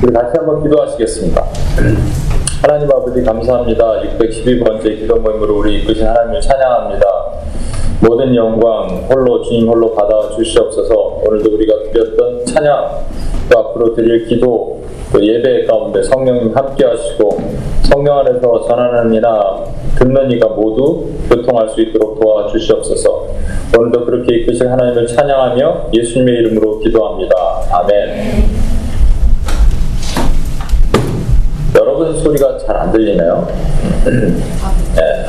우리 다시 한번 기도하시겠습니다. 하나님 아버지 감사합니다. 612번째 기도 모임으로 우리 이끄신 하나님을 찬양합니다. 모든 영광 홀로 주님 홀로 받아 주시옵소서. 오늘도 우리가 드렸던 찬양 또 앞으로 드릴 기도 또 예배 가운데 성령님 함께 하시고 성령 안에서 전하는 이나 듣는 이가 모두 교통할 수 있도록 도와주시옵소서. 오늘도 그렇게 이끄실 하나님을 찬양하며 예수님의 이름으로 기도합니다. 아멘. 여러분 소리가 잘 안 들리나요? 네.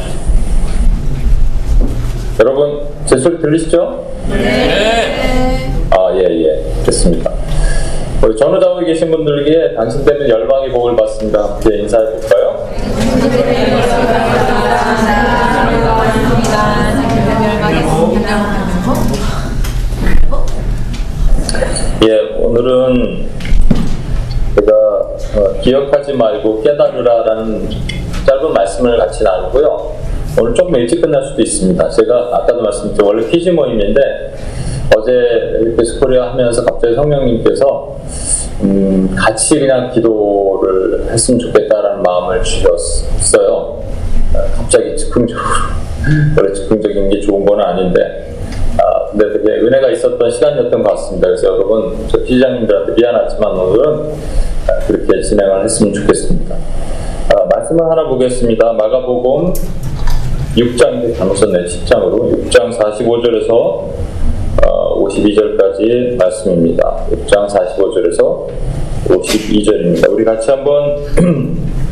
여러분 제 소리 들리시죠? 네. 아, 예, 예. 됐습니다. 우리 전후좌우에 계신 분들에게 당신 때문에 열방의 복을 받습니다. 함께 인사해 볼까요? 예, 오늘은 제가 어, 기억하지 말고 깨달으라라는 짧은 말씀을 같이 나누고요. 오늘 조금 일찍 끝날 수도 있습니다. 제가 아까도 말씀드린 원래 퀴즈 모임인데 어제 베스코리아 하면서 갑자기 성령님께서 음, 같이 그냥 기도를 했으면 좋겠다라는 마음을 주셨어요. 어, 갑자기 즉흥적으로 원래 즉흥적인 게 좋은 건 아닌데 아, 근데 되게 은혜가 있었던 시간이었던 것 같습니다. 그래서 여러분 저 피자님들한테 미안하지만 오늘은 아, 그렇게 진행을 했으면 좋겠습니다. 아, 말씀을 하나 보겠습니다. 마가복음 6장인데 잘못 썼네 10장으로 6장 45절에서 어, 52절까지 말씀입니다. 6장 45절에서 52절입니다. 우리 같이 한번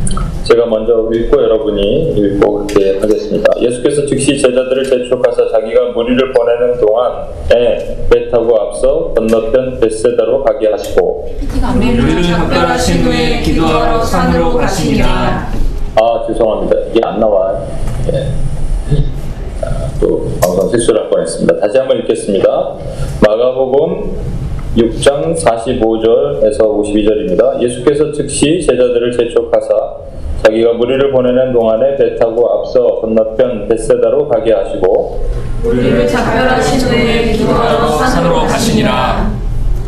제가 먼저 읽고 여러분이 읽고 그렇게 하겠습니다. 예수께서 즉시 제자들을 재촉하사 자기가 무리를 보내는 동안에 배 타고 앞서 건너편 벳세다로 가게 하시고 우리를 작별하신 후에 기도하러 산으로 가시니라. 아 죄송합니다. 이게 안 나와요. 예. 아, 또 방송 실수를 할 뻔했습니다. 다시 한번 읽겠습니다. 마가복음 6장 45절에서 52절입니다. 예수께서 즉시 제자들을 재촉하사 자기가 무리를 보내는 동안에 배 타고 앞서 건너편 벳세다로 가게 하시고 우리를 작별하신 후에 기도하러 산으로 가시니라.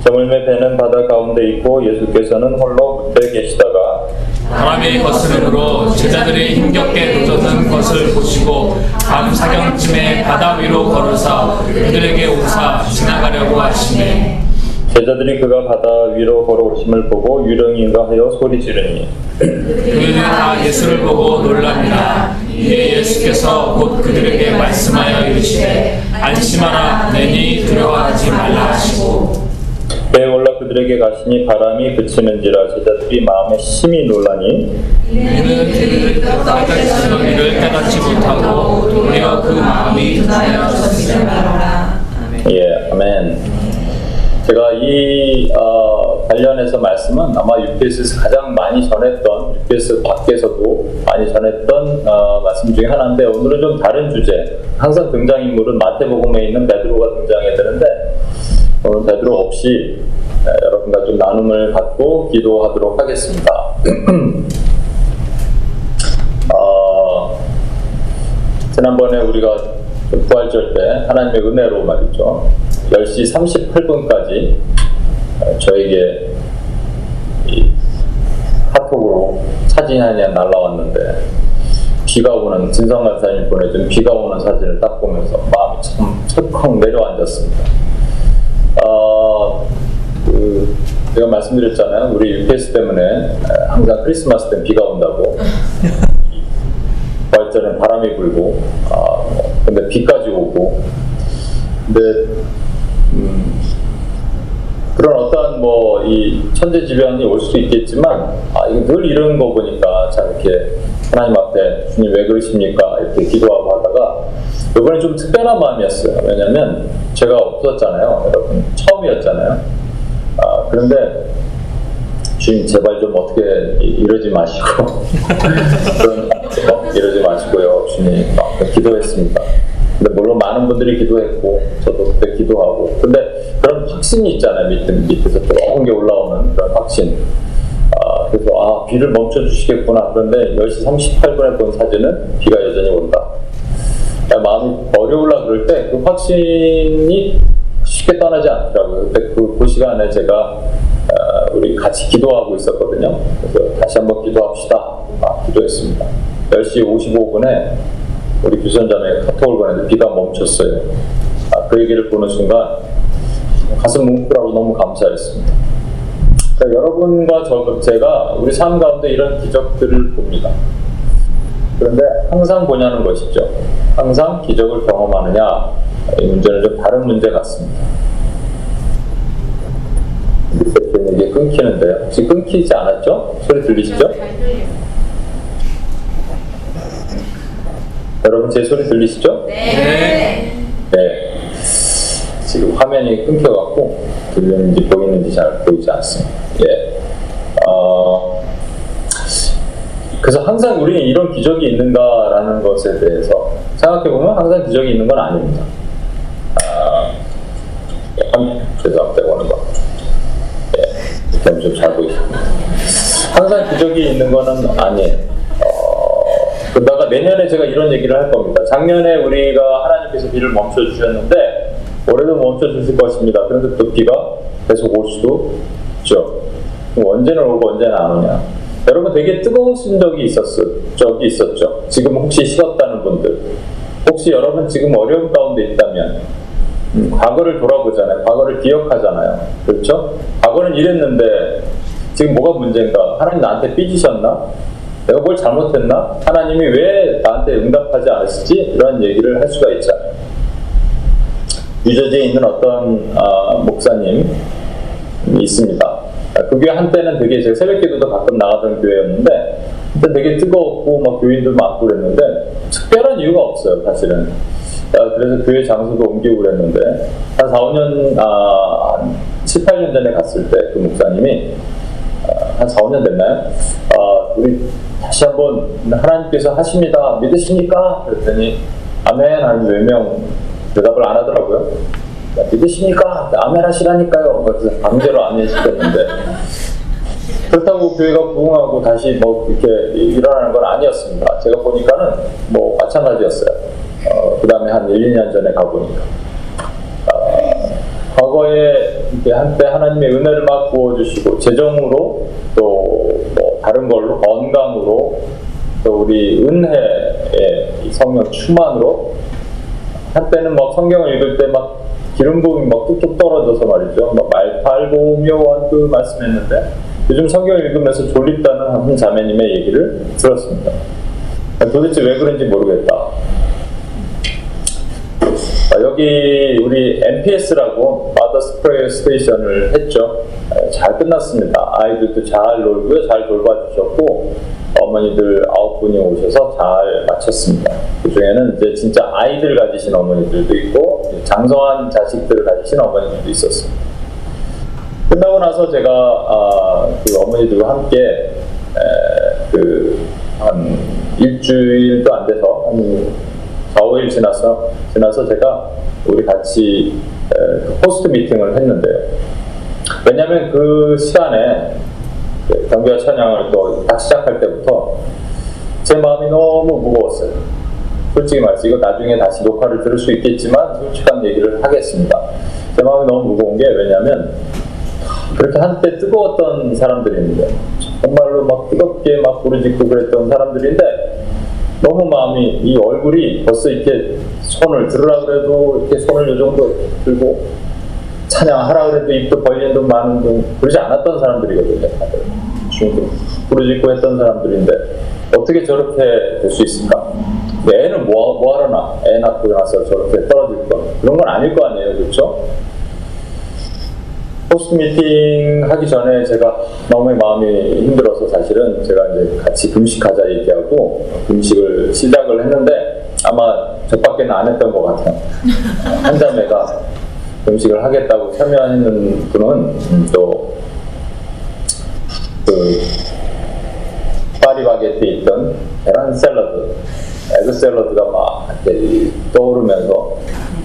저물매 배는 바다 가운데 있고 예수께서는 홀로 묻혀 계시다가 바람의 거스름으로 제자들이 힘겹게 도전한 것을 보시고 밤 사경쯤에 바다 위로 걸어서 그들에게 오사 지나가려고 하시네. 제자들이 그가 바다 위로 걸어오심을 보고 유령인가 하여 소리 지르니 그들은 다 예수를 보고 놀랍니다. 이에 예수께서 곧 그들에게 말씀하여 이르시되 안심하라 내니 두려워하지 말라 하시고 배에 올라 그들에게 가시니 바람이 그치는지라 제자들이 마음에 심히 놀라니 이는 그들을 깨닫는 일을 깨닫지 못하고 도리어 그 마음이 흩어졌습니다. 예 아멘 제가 이 어, 관련해서 말씀은 아마 UPS에서 가장 많이 전했던 UPS 밖에서도 많이 전했던 어, 말씀 중에 하나인데 오늘은 좀 다른 주제 항상 등장인물은 마태복음에 있는 베드로가 등장해야 되는데 오늘 베드로 없이 에, 여러분과 좀 나눔을 갖고 기도하도록 하겠습니다. 어, 지난번에 우리가 부활절 때 하나님의 은혜로 말이죠. 10시 38분까지 저에게 이 카톡으로 사진이 하나 날라왔는데 비가 오는 진성 간사님이 보내준 비가 오는 사진을 딱 보면서 마음이 참 철컥 내려앉았습니다. 어, 그 제가 말씀드렸잖아요. 우리 UPS 때문에 항상 크리스마스 때 비가 온다고. 부활절은 바람이 불고, 아, 근데 비까지 오고. 근데 음, 그런 어떠한 뭐 이 천재지변이 올 수도 있겠지만 아 이게 늘 이런 거 보니까 참 이렇게 하나님 앞에 주님 왜 그러십니까 이렇게 기도하고 하다가 이번에 좀 특별한 마음이었어요. 왜냐하면 제가 없었잖아요, 여러분 처음이었잖아요. 아 그런데 주님 제발 좀 어떻게 이러지 마시고 그런 어, 이러지 마시고요, 주님 막 기도했습니다. 근데 물론 많은 분들이 기도했고 저도 그때 기도하고 근데 그런 확신이 있잖아요 밑에 밑에서 뜨거운 게 올라오는 그런 확신 아, 그래서 아 비를 멈춰 주시겠구나 그런데 10시 38분에 본 사진은 비가 여전히 온다 마음이 어려울라 그럴 때 그 확신이 쉽게 떠나지 않더라고요 근데 그, 그 시간에 제가 어, 우리 같이 기도하고 있었거든요. 그래서 다시 한번 기도합시다. 아, 기도했습니다. 10시 55분에 우리 규선자매 카톡을 보냈는데 비가 멈췄어요. 아, 그 얘기를 보는 순간 가슴 뭉클하고 너무 감사했습니다. 그러니까 여러분과 저, 제가 우리 삶 가운데 이런 기적들을 봅니다. 그런데 항상 보냐는 것이죠. 항상 기적을 경험하느냐, 이 문제는 좀 다른 문제 같습니다. 이게 끊기는데요. 혹시 끊기지 않았죠? 소리 들리시죠? 여러분 제 소리 들리시죠? 네. 네. 지금 화면이 끊겨갖고 들리는지 보이는지 잘 보이지 않습니다. 예. 어, 그래서 항상 우리는 이런 기적이 있는가라는 것에 대해서 생각해보면 항상 기적이 있는 건 아닙니다. 아, 한, 죄송합니다. 오는 거. 예. 이렇게 좀잘 보이십니다. 항상 기적이 있는 거는 아니에요. 어, 그러다가 내년에 제가 이런 얘기를 할 겁니다. 작년에 우리가 하나님께서 비를 멈춰 주셨는데 올해도 멈춰 주실 것입니다. 그런데 또 비가 계속 올 수도 있죠. 언제는 오고 언제는 안 오냐. 여러분 되게 뜨거우신 적이 있었어, 적이 있었죠. 지금 혹시 식었다는 분들, 혹시 여러분 지금 어려움 가운데 있다면 음, 과거를 돌아보잖아요. 과거를 기억하잖아요. 그렇죠? 과거는 이랬는데 지금 뭐가 문제인가? 하나님 나한테 삐지셨나? 내가 뭘 잘못했나? 하나님이 왜 나한테 응답하지 않으시지? 이런 얘기를 할 수가 있잖아요. 유저지에 있는 어떤 아, 목사님 있습니다. 그 교회 한때는 되게 제가 새벽 기도도 가끔 나가던 교회였는데 그때 되게 뜨거웠고 막 교인들 많고 그랬는데 특별한 이유가 없어요 사실은 아, 그래서 교회 장소도 옮기고 그랬는데 한 4, 5년 아, 한 7, 8년 전에 갔을 때 그 목사님이 아, 한 4, 5년 됐나요? 아, 우리 다시 한번 하나님께서 하십니다 믿으십니까? 그랬더니 아멘 하는 몇명 대답을 안 하더라고요 믿으십니까? 아멘 하시라니까요. 그래서 강제로 아멘 시켰는데 그렇다고 교회가 부흥하고 다시 뭐 이렇게 일어나는 건 아니었습니다. 제가 보니까는 뭐 마찬가지였어요. 어, 그 다음에 한 1, 2년 전에 가보니까. 어, 과거에 한때 하나님의 은혜를 막 부어주시고, 재정으로 또뭐 다른 걸로, 건강으로, 또 우리 은혜의 이 성령 충만으로, 한때는 막 성경을 읽을 때 막 기름 부음이 막 뚝뚝 떨어져서 말이죠. 막 말팔고 묘원그 말씀했는데 요즘 성경을 읽으면서 졸립다는 한 자매님의 얘기를 들었습니다. 도대체 왜 그런지 모르겠다. 아, 여기 우리 MPS라고 Mother's Prayer Station을 했죠. 아, 잘 끝났습니다. 아이들도 잘 놀고요. 잘 돌봐주셨고 어머니들 아홉 분이 오셔서 잘 마쳤습니다. 그 중에는 이제 진짜 아이들 가지신 어머니들도 있고 장성한 자식들을 가지신 어머니들도 있었습니다. 끝나고 나서 제가 아, 그 어머니들과 함께 그한 일주일도 안 돼서 한 4, 5일 지나서 지나서 제가 우리 같이 에, 그 포스트 미팅을 했는데요. 왜냐하면 그 시간에 그 경배와 찬양을 또 딱 시작할 때부터 제 마음이 너무 무거웠어요. 솔직히 말해서 이거 나중에 다시 녹화를 들을 수 있겠지만 솔직한 얘기를 하겠습니다. 제 마음이 너무 무거운 게 왜냐하면 그렇게 한때 뜨거웠던 사람들인데 정말로 막 뜨겁게 막 부르짖고 그랬던 사람들인데 너무 마음이 이 얼굴이 벌써 이렇게 손을 들으라 그래도 이렇게 손을 요 정도 들고 찬양하라 그래도 입도 벌리는 둥 마는 둥 그러지 않았던 사람들이거든요. 중국 부르짖고 했던 사람들인데 어떻게 저렇게 될 수 있을까? 애는 뭐, 뭐 하러나? 애 낳고 나서 저렇게 떨어질 거? 그런 건 아닐 거 아니에요 그렇죠? 포스트 미팅 하기 전에 제가 너무 마음이 힘들어서 사실은 제가 이제 같이 금식하자 얘기하고 금식을 시작을 했는데 아마 저밖에는 안 했던 것 같아요. 한 자매가 금식을 하겠다고 참여하는 분은 또 그 파리바게트에 있던 계란 샐러드, egg 샐러드가 막 이렇게 떠오르면서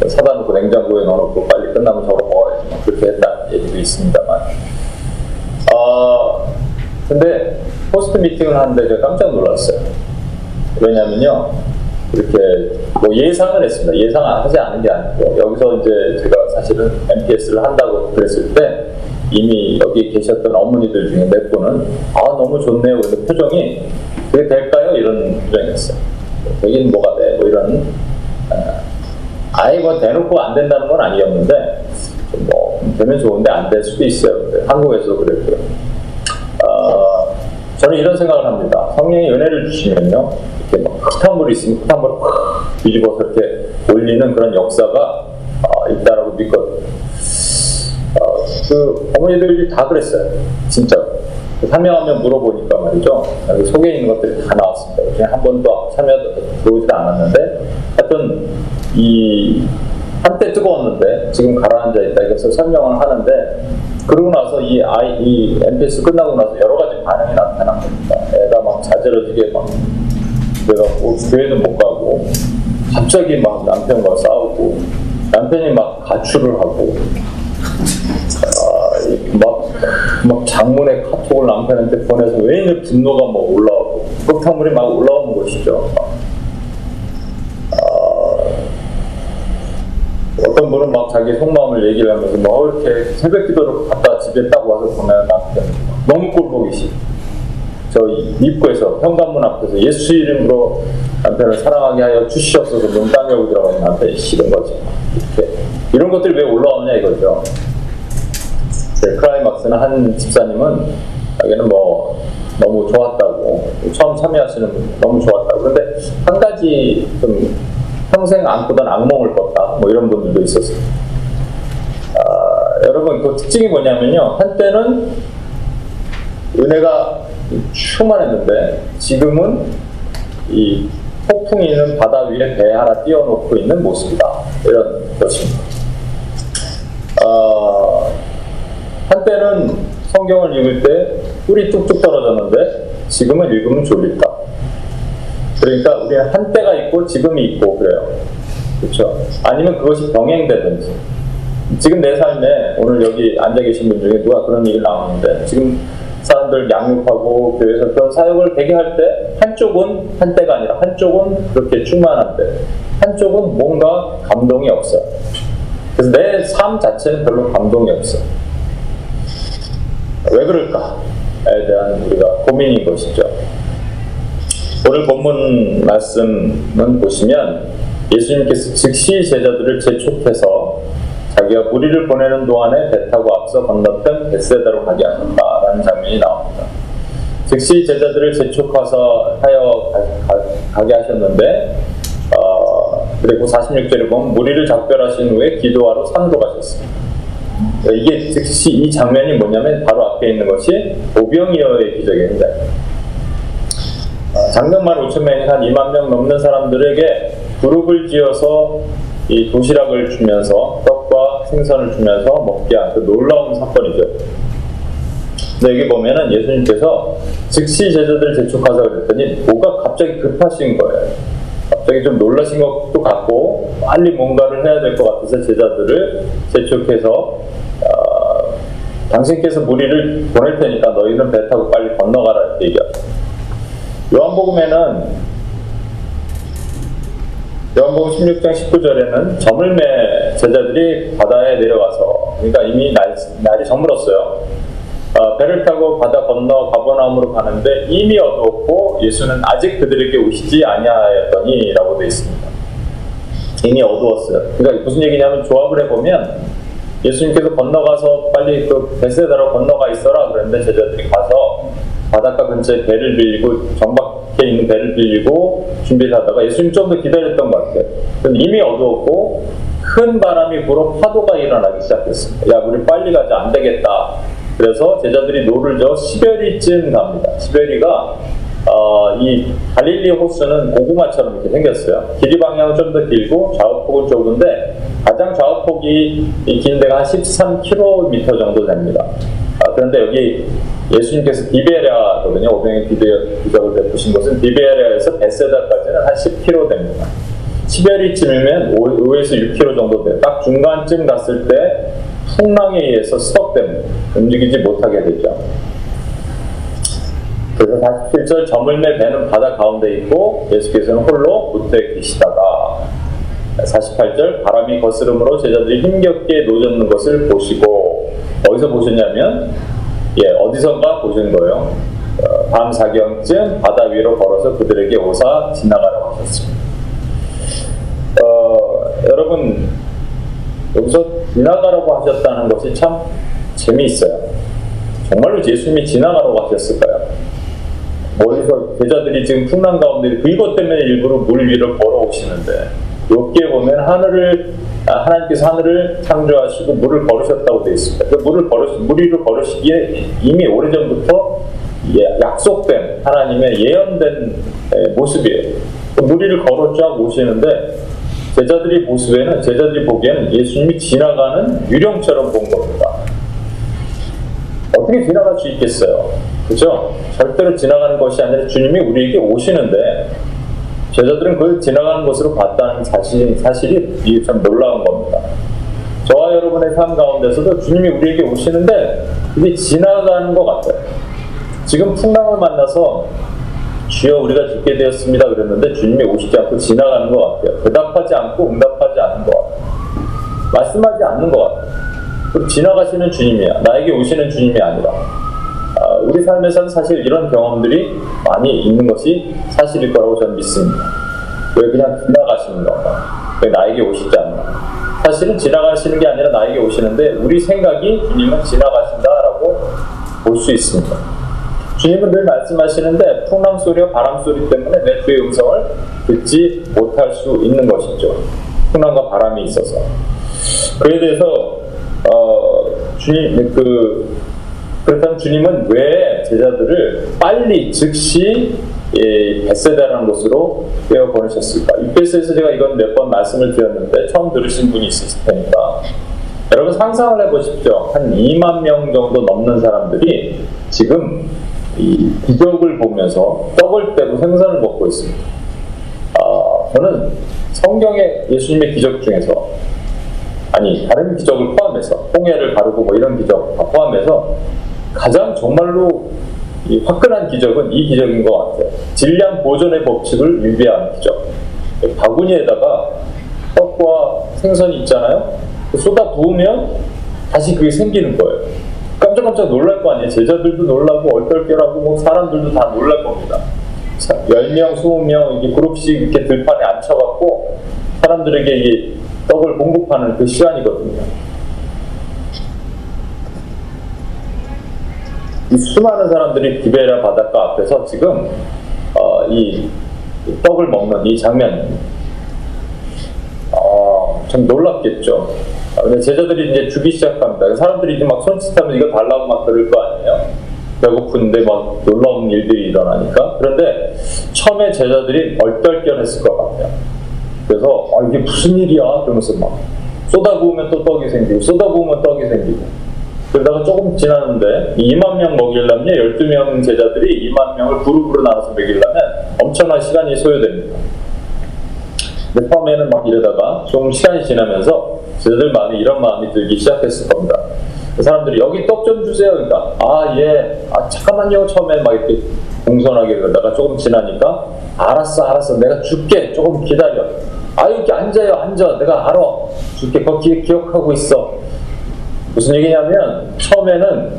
사다 놓고 냉장고에 넣어놓고 빨리 끝나면 막 그렇게 했다는 얘기도 있습니다만 어, 근데 post meeting을 하는데 제가 깜짝 놀랐어요 왜냐면요 이렇게 뭐 예상을 했습니다 예상 하지 않은 게 아니고 여기서 이제 제가 사실은 MPS를 한다고 그랬을 때 이미 여기 계셨던 어머니들 중에 몇 분은 아 너무 좋네요. 근데 표정이 그게 될까요? 이런 표정이었어요. 되긴 뭐가 돼? 뭐 이런 아, 아예 뭐 대놓고 안 된다는 건 아니었는데 뭐 되면 좋은데 안 될 수도 있어요. 한국에서도 그랬고요. 어, 저는 이런 생각을 합니다. 성령이 은혜를 주시면요, 이렇게 막 흙탕 물이 있으면 흙탕 물을 확 뒤집어서 이렇게 올리는 그런 역사가 어, 있다라고 믿거든요. 어, 그 어머니들이 다 그랬어요. 진짜. 참여하면 물어보니까 말이죠. 여기 속에 있는 것들이 다 나왔습니다. 그냥 한 번도 참여 들어오지 않았는데, 하여튼 이 한때 뜨거웠는데 지금 가라앉아 있다 이것을 설명을 하는데 그러고 나서 이 아이 이 MPS 끝나고 나서 여러 가지 반응이 나타난 겁니다. 애가 막 자지러지게 막 내가 뭐 교회도 못 가고 갑자기 막 남편과 싸우고 남편이 막 가출을 하고 아, 막, 막 장문의 카톡을 남편한테 보내서 왠지 분노가 막 올라오고 흙탕물이 막 올라오는 것이죠. 어떤 분은 막 자기 속마음을 얘기를 하면서 뭐 이렇게 새벽 기도를 갔다 집에 딱 와서 보면 남편 너무 꼴보기 싫어. 저 입구에서 현관문 앞에서 예수 이름으로 남편을 사랑하게 하여 주시옵소서 문 땅에 들어가는 남편이 싫은 거지. 이렇게 이런 것들이 왜 올라오냐 이거죠. 네, 클라이막스는 한 집사님은 자기는 뭐 너무 좋았다고 처음 참여하시는 분 너무 좋았다고 그런데 한 가지 좀 평생 안 꾸던 악몽을 꿨다. 뭐 이런 분들도 있었어요. 아, 여러분 그 특징이 뭐냐면요. 한때는 은혜가 충만했는데 지금은 이 폭풍이 있는 바다 위에 배 하나 띄워놓고 있는 모습이다. 이런 것입니다. 아, 한때는 성경을 읽을 때 뿔이 뚝뚝 떨어졌는데 지금은 읽으면 졸립다. 그러니까 우리는 한때가 있고 지금이 있고 그래요. 그렇죠? 아니면 그것이 병행되든지. 지금 내 삶에 오늘 여기 앉아 계신 분 중에 누가 그런 얘기를 나오는데 지금 사람들 양육하고 교회에서 그런 사역을 되게 할 때 한쪽은 한때가 아니라 한쪽은 그렇게 충만한데 한쪽은 뭔가 감동이 없어요. 그래서 내 삶 자체는 별로 감동이 없어. 왜 그럴까에 대한 우리가 고민인 것이죠. 오늘 본문 말씀은 보시면 예수님께서 즉시 제자들을 재촉해서 자기가 무리를 보내는 동안에 배 타고 앞서 건너편 벳세다로 가게 하셨다라는 장면이 나옵니다. 즉시 제자들을 재촉해서 하여 가, 게 하셨는데 어, 그리고 46절에 보면 무리를 작별하신 후에 기도하러 산으로 가셨습니다. 이게 즉시 이 장면이 뭐냐면 바로 앞에 있는 것이 오병이어의 기적의 현장입니다. 작년 말 5천 명이 한 2만 명 넘는 사람들에게 그룹을 지어서 이 도시락을 주면서 떡과 생선을 주면서 먹게 한 그 놀라운 사건이죠. 근데 여기 보면은 예수님께서 즉시 제자들 재촉하자 그랬더니 뭐가 갑자기 급하신 거예요. 갑자기 좀 놀라신 것도 같고 빨리 뭔가를 해야 될 것 같아서 제자들을 재촉해서 어, 당신께서 무리를 보낼 테니까 너희는 배 타고 빨리 건너가라 이렇게 얘기하죠. 요한복음에는 요한복음 16장 19절에는 저물 매 제자들이 바다에 내려가서 그러니까 이미 날, 날이 저물었어요. 어, 배를 타고 바다 건너 가버나움으로 가는데 이미 어두웠고 예수는 아직 그들에게 오시지 아니하였더니라고 되어 있습니다. 이미 어두웠어요. 그러니까 무슨 얘기냐면 조합을 해보면 예수님께서 건너가서 빨리 그 베세다로 건너가 있어라 그랬는데 제자들이 가서 바닷가 근처에 배를 빌리고 정박해 있는 배를 빌리고 준비를 하다가 예수님 좀 더 기다렸던 것 같아요. 이미 어두웠고 큰 바람이 불어 파도가 일어나기 시작했습니다. 야, 우리 빨리 가자. 안 되겠다. 그래서 제자들이 노를 저어 십여 리쯤 갑니다. 십여 리가 어, 이 갈릴리 호수는 고구마처럼 이렇게 생겼어요. 길이 방향은 좀 더 길고 좌우폭은 좁은데 가장 좌우폭이 긴 데가 한 13km 정도 됩니다. 아, 그런데 여기 예수님께서 디베레아거든요. 오병의 기적을 베푸신 곳은 디베레아에서 베세다까지는 한 10km 됩니다. 시베리쯤이면 5에서 6km 정도 돼요. 딱 중간쯤 갔을 때 풍랑에 의해서 스톱됩니다. 움직이지 못하게 되죠. 그래서 47절 저물매 배는 바다 가운데 있고 예수께서는 홀로 무트에 계시다가 48절 바람이 거스름으로 제자들이 힘겹게 노젓는 것을 보시고 어디서 보셨냐면 예 어디선가 보신 거예요. 어, 밤 사경쯤 바다 위로 걸어서 그들에게 오사 지나가라고 하셨습니다. 어, 여러분 여기서 지나가라고 하셨다는 것이 참 재미있어요. 정말로 예수님이 지나가라고 하셨을까요? 멀리서 제자들이 지금 풍랑 가운데 그것 때문에 일부러 물 위로 걸어오시는데 여기에 보면 하늘을 아, 하나님께서 하늘을 창조하시고 물을 걸으셨다고 되어 있습니다. 그 물을 걸으 물 위로 걸으시기에 이미 오래전부터 예, 약속된 하나님의 예언된 예, 모습이에요. 그물 위를 걸어 쫙 오시는데 제자들이 모습에는 제자들이 보기에는 예수님이 지나가는 유령처럼 본 겁니다. 어떻게 지나갈 수 있겠어요? 그죠? 절대로 지나가는 것이 아니라 주님이 우리에게 오시는데 제자들은 그걸 지나가는 것으로 봤다는 사실, 사실이 이게 참 놀라운 겁니다. 저와 여러분의 삶 가운데서도 주님이 우리에게 오시는데 그게 지나가는 것 같아요. 지금 풍랑을 만나서 주여 우리가 죽게 되었습니다 그랬는데 주님이 오시지 않고 지나가는 것 같아요. 대답하지 않고 응답하지 않는 것 같아요. 말씀하지 않는 것 같아요. 지나가시는 주님이야. 나에게 오시는 주님이 아니라. 아, 우리 삶에서는 사실 이런 경험들이 많이 있는 것이 사실일 거라고 저는 믿습니다. 왜 그냥 지나가시는 건가? 왜 나에게 오시지 않나? 사실은 지나가시는 게 아니라 나에게 오시는데 우리 생각이 주님은 지나가신다라고 볼 수 있습니다. 주님은 늘 말씀하시는데 풍랑 소리와 바람 소리 때문에 내 주의 음성을 듣지 못할 수 있는 것이죠. 풍랑과 바람이 있어서. 그에 대해서 어, 주님 그 그렇다면 주님은 왜 제자들을 빨리 즉시 예, 베세다라는 곳으로 떼어 보내셨을까? 이베스에서 제가 이건 몇 번 말씀을 드렸는데 처음 들으신 분이 있으실 테니까 여러분 상상을 해보십시오. 한 2만 명 정도 넘는 사람들이 지금 이 기적을 보면서 떡을 떼고 생선을 먹고 있습니다. 아, 저는 성경의 예수님의 기적 중에서 아니 다른 기적을 포함해서 홍해를 가르고 뭐 이런 기적 다 포함해서 가장 정말로 이 화끈한 기적은 이 기적인 것 같아요. 질량 보존의 법칙을 위배하는 기적. 바구니에다가 떡과 생선이 있잖아요. 쏟아 부으면 다시 그게 생기는 거예요. 깜짝깜짝 놀랄 거 아니에요. 제자들도 놀라고 얼떨결하고 뭐 사람들도 다 놀랄 겁니다. 10명, 20명 이게 그룹씩 이렇게 들판에 앉혀갖고 사람들에게 이 떡을 공급하는 그 시간이거든요. 이 수많은 사람들이 기베라 바닷가 앞에서 지금 어, 이, 이 떡을 먹는 이 장면, 어, 참 놀랍겠죠. 아, 근데 제자들이 이제 주기 시작합니다. 사람들이 이제 막 손짓하면 이거 달라고 막 그럴 거 아니에요. 배고픈데 막 놀라운 일들이 일어나니까. 그런데 처음에 제자들이 얼떨결했을 것 같아요. 그래서 아, 이게 무슨 일이야? 그러면서 막 쏟아부으면 또 떡이 생기고 쏟아부으면 떡이 생기고 그러다가 조금 지났는데 2만 명 먹이려면 12명 제자들이 2만 명을 그룹으로 나눠서 먹이려면 엄청난 시간이 소요됩니다. 근데 처음에는 막 이러다가 좀 시간이 지나면서 제자들 마음에 이런 마음이 들기 시작했을 겁니다. 그 사람들이 여기 떡 좀 주세요. 그러니까 아 예, 아 잠깐만요. 처음에 막 이렇게 공손하게 그러다가 조금 지나니까 알았어, 알았어. 내가 줄게. 조금 기다려. 아 이렇게 앉아요, 앉아. 내가 알아. 줄게. 그거 기, 기억하고 있어. 무슨 얘기냐면 처음에는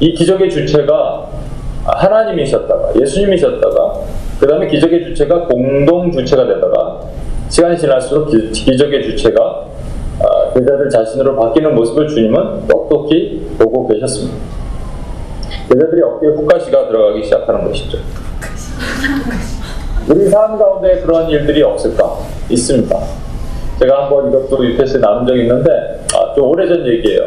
이 기적의 주체가 하나님이셨다가 예수님이셨다가 그 다음에 기적의 주체가 공동 주체가 되다가 시간이 지날수록 기, 적의 주체가 아, 제자들 자신으로 바뀌는 모습을 주님은 똑똑히 보고 계셨습니다. 제자들이 어깨에 훅가시가 들어가기 시작하는 것이죠. 우리 삶 가운데 그런 일들이 없을까? 있습니다. 제가 한번 이것도 유태스에 나눈 적이 있는데 아, 좀 오래전 얘기예요.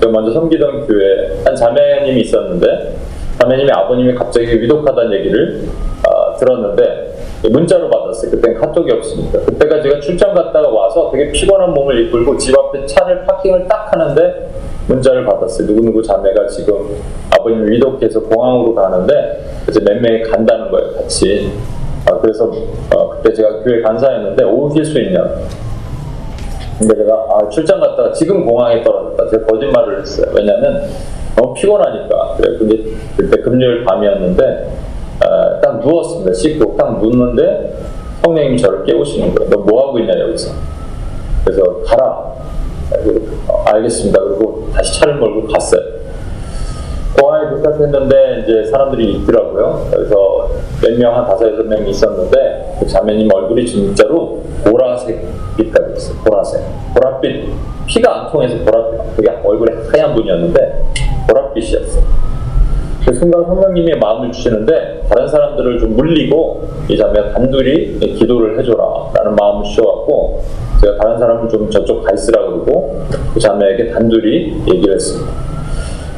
제가 먼저 섬기던 교회에 한 자매님이 있었는데 자매님이 아버님이 갑자기 위독하다는 얘기를 아, 들었는데 문자로 받았어요. 그때는 카톡이 없으니까. 그때가 제가 출장 갔다가 와서 되게 피곤한 몸을 이끌고 집 앞에 차를 파킹을 딱 하는데 문자를 받았어요. 누구누구 자매가 지금 아버님 위독해서 공항으로 가는데 이제 몇 명이 간다는 거예요. 같이. 아, 그래서 어, 그때 제가 교회 간사였는데 오실 수 있냐. 근데 제가 아, 출장 갔다가 지금 공항에 떨어졌다. 제가 거짓말을 했어요. 왜냐면 너무 피곤하니까. 그래 근데 그때 금요일 밤이었는데 어, 딱 누웠습니다. 씻고 딱 눕는데 성령님이 저를 깨우시는 거예요. 너 뭐 하고 있냐 여기서. 그래서 가라. 어, 알겠습니다. 그리고 다시 차를 몰고 갔어요. 부탁했는데 이제 사람들이 있더라고요. 그래서 몇 명, 한 다섯, 여섯 명이 있었는데 그 자매님 얼굴이 진짜로 보라색 빛깔이 있어요. 보라색. 보랏빛. 피가 안 통해서 보랏빛. 그게 얼굴이 하얀 분이었는데 보랏빛이었어요. 그 순간 성령님이 마음을 주시는데 다른 사람들을 좀 물리고 이 자매가 단둘이 기도를 해줘라 라는 마음을 주셔갖고 제가 다른 사람을 좀 저쪽 가 있으라 그러고 그 자매에게 단둘이 얘기를 했습니다.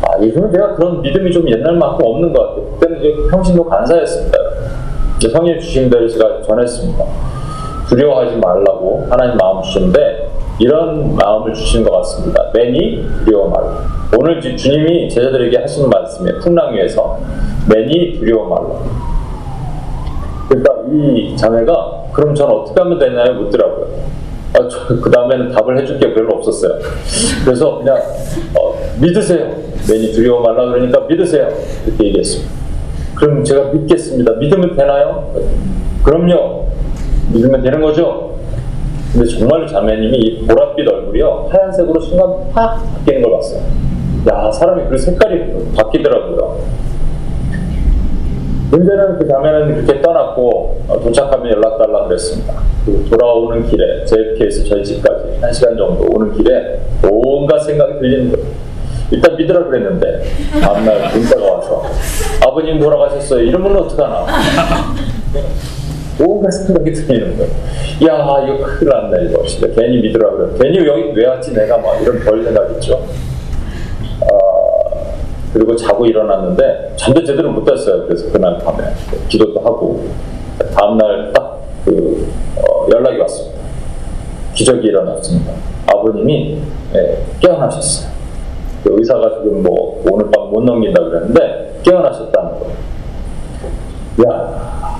아, 요즘은 내가 그런 믿음이 좀 옛날만큼 없는 것 같아요. 그때는 이제 평신도 간사였습니다. 이제 성령 주신 대로 제가 전했습니다. 두려워하지 말라고 하나님 마음 주시는데 이런 마음을 주신 것 같습니다. 매니 두려워 말라. 오늘 주님이 제자들에게 하시는 말씀이에요. 풍랑 위에서 매니 두려워 말라. 그러니까 이 자매가 그럼 전 어떻게 하면 되나요? 묻더라고요. 아, 그 다음에는 답을 해줄 게 별로 없었어요. 그래서 그냥 어, 믿으세요. 매니 두려워 말라 그러니까 믿으세요. 이렇게 얘기했습니다. 그럼 제가 믿겠습니다. 믿으면 되나요? 그럼요. 믿으면 되는 거죠? 근데 정말로 자매님이 이 보랏빛 얼굴이요 하얀색으로 순간 팍 바뀌는 걸 봤어요. 야 사람이 그 색깔이 바뀌더라고요. 문제는 그 자매는 그렇게 떠났고 어, 도착하면 연락 달라 그랬습니다. 그리고 돌아오는 길에 JFK에서 저희 집까지 한 시간 정도 오는 길에 온갖 생각이 들리는 거예요. 일단 믿으라 그랬는데 다음날 문자가 와서 아버님 돌아가셨어요. 이러면 어떡하나. 온갖 생각이 들리는 거예요. 야, 이거 큰일 났네, 이거. 진짜 괜히 믿으라 그래. 괜히 여기 왜 왔지, 내가 막 이런 별 생각 있죠. 어, 그리고 자고 일어났는데, 잠도 제대로 못 잤어요. 그래서 그날 밤에. 기도도 하고. 다음날 딱 그, 어, 연락이 왔습니다. 기적이 일어났습니다. 아버님이 예, 깨어나셨어요. 그 의사가 지금 뭐 오늘 밤 못 넘긴다 그랬는데 깨어나셨다는 거예요. 야,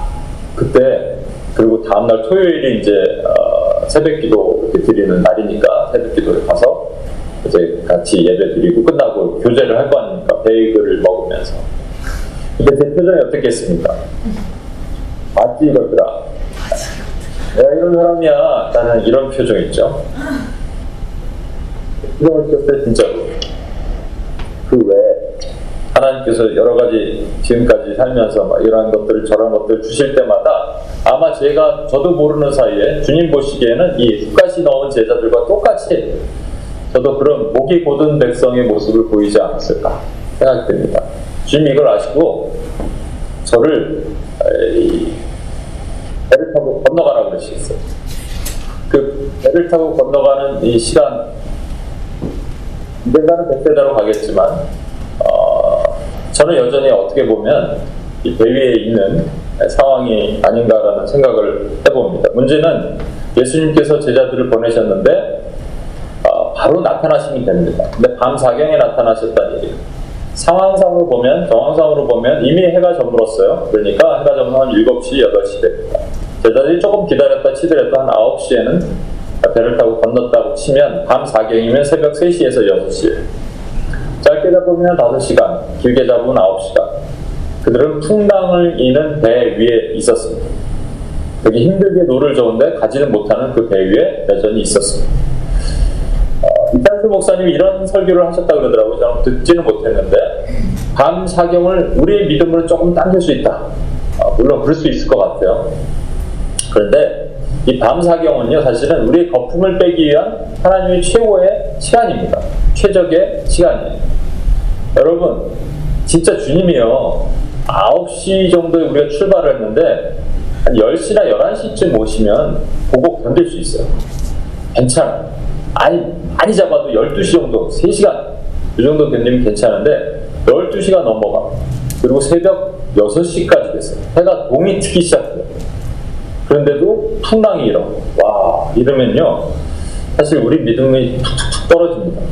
그때 그리고 다음날 토요일이 이제 어, 새벽기도 드리는 날이니까 새벽기도에 가서 이제 같이 예배 드리고 끝나고 교제를 할 거 아닙니까 베이글을 먹으면서. 근데 제 표정이 어떻겠습니까? 맞지 이거더라 내가 이런 사람이야. 나는 이런 표정 있죠? 표정을 켰을 때 진짜로 그 외에 하나님께서 여러 가지 지금까지 살면서 막 이러한 것들 저런 것들 주실 때마다 아마 제가 저도 모르는 사이에 주님 보시기에는 이 흙가시 넣은 제자들과 똑같이 저도 그런 목이 곧은 백성의 모습을 보이지 않았을까 생각됩니다. 주님 이걸 아시고 저를 배를 타고 건너가라 그러시겠어요. 그 배를 타고 건너가는 이 시간 언젠가는 백세대로 가겠지만 어, 저는 여전히 어떻게 보면 이 배 위에 있는 상황이 아닌가라는 생각을 해봅니다. 문제는 예수님께서 제자들을 보내셨는데 어, 바로 나타나시면 됩니다. 근데 밤 사경에 나타나셨다는 얘기예요. 상황상으로 보면, 정황상으로 보면 이미 해가 저물었어요. 그러니까 해가 저물면 7시, 8시 됩니다. 제자들이 조금 기다렸다 치더라도 한 9시에는 배를 타고 건넜다고 치면 밤 사경이면 새벽 3시에서 6시에 짧게 잡으면 5시간, 길게 잡으면 9시간. 그들은 풍랑을 이는 배 위에 있었습니다. 되게 힘들게 노를 저은데 가지는 못하는 그 배 위에 여전히 있었습니다. 어, 이탄수 목사님이 이런 설교를 하셨다 그러더라고요. 저는 듣지는 못했는데 밤 사경을 우리의 믿음으로 조금 당길 수 있다. 어, 물론 그럴 수 있을 것 같아요. 그런데 이 밤 사경은요 사실은 우리의 거품을 빼기 위한 하나님의 최고의 시간입니다. 최적의 시간이에요. 여러분 진짜 주님이요 9시 정도에 우리가 출발을 했는데 한 10시나 11시쯤 오시면 보고 견딜 수 있어요. 괜찮아요. 아니, 많이 잡아도 12시 정도, 3시간 이 정도 견디면 괜찮은데 12시가 넘어가. 그리고 새벽 6시까지 됐어요. 해가 동이 트기 시작해요. 그런데도 풍랑이 일어. 와, 이러면요. 사실 우리 믿음이 툭툭툭 떨어집니다.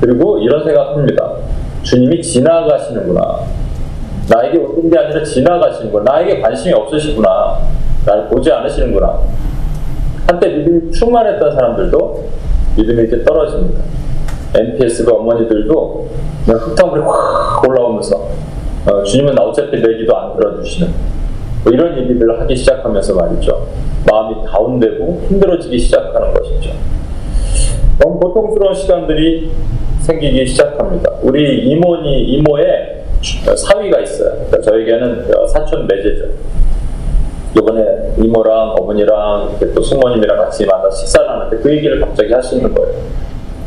그리고 이런 생각합니다. 주님이 지나가시는구나. 나에게 오는 게 아니라 지나가시는구나. 나에게 관심이 없으시구나. 나를 보지 않으시는구나. 한때 믿음이 충만했던 사람들도 믿음이 이렇게 떨어집니다. NPS가 어머니들도 흙탕물이 확 올라오면서 어, 주님은 나 어차피 내 기도 안 들어주시는 뭐 이런 얘기들을 하기 시작하면서 말이죠. 마음이 다운되고 힘들어지기 시작하는 것이죠. 너무 고통스러운 시간들이 생기기 시작합니다. 우리 이모니 이모의 사위가 있어요. 그러니까 저에게는 사촌 매제죠. 이번에 이모랑 어머니랑 이렇게 또 숙모님이랑 같이 만나 식사를 하는데 그 얘기를 갑자기 하시는 거예요.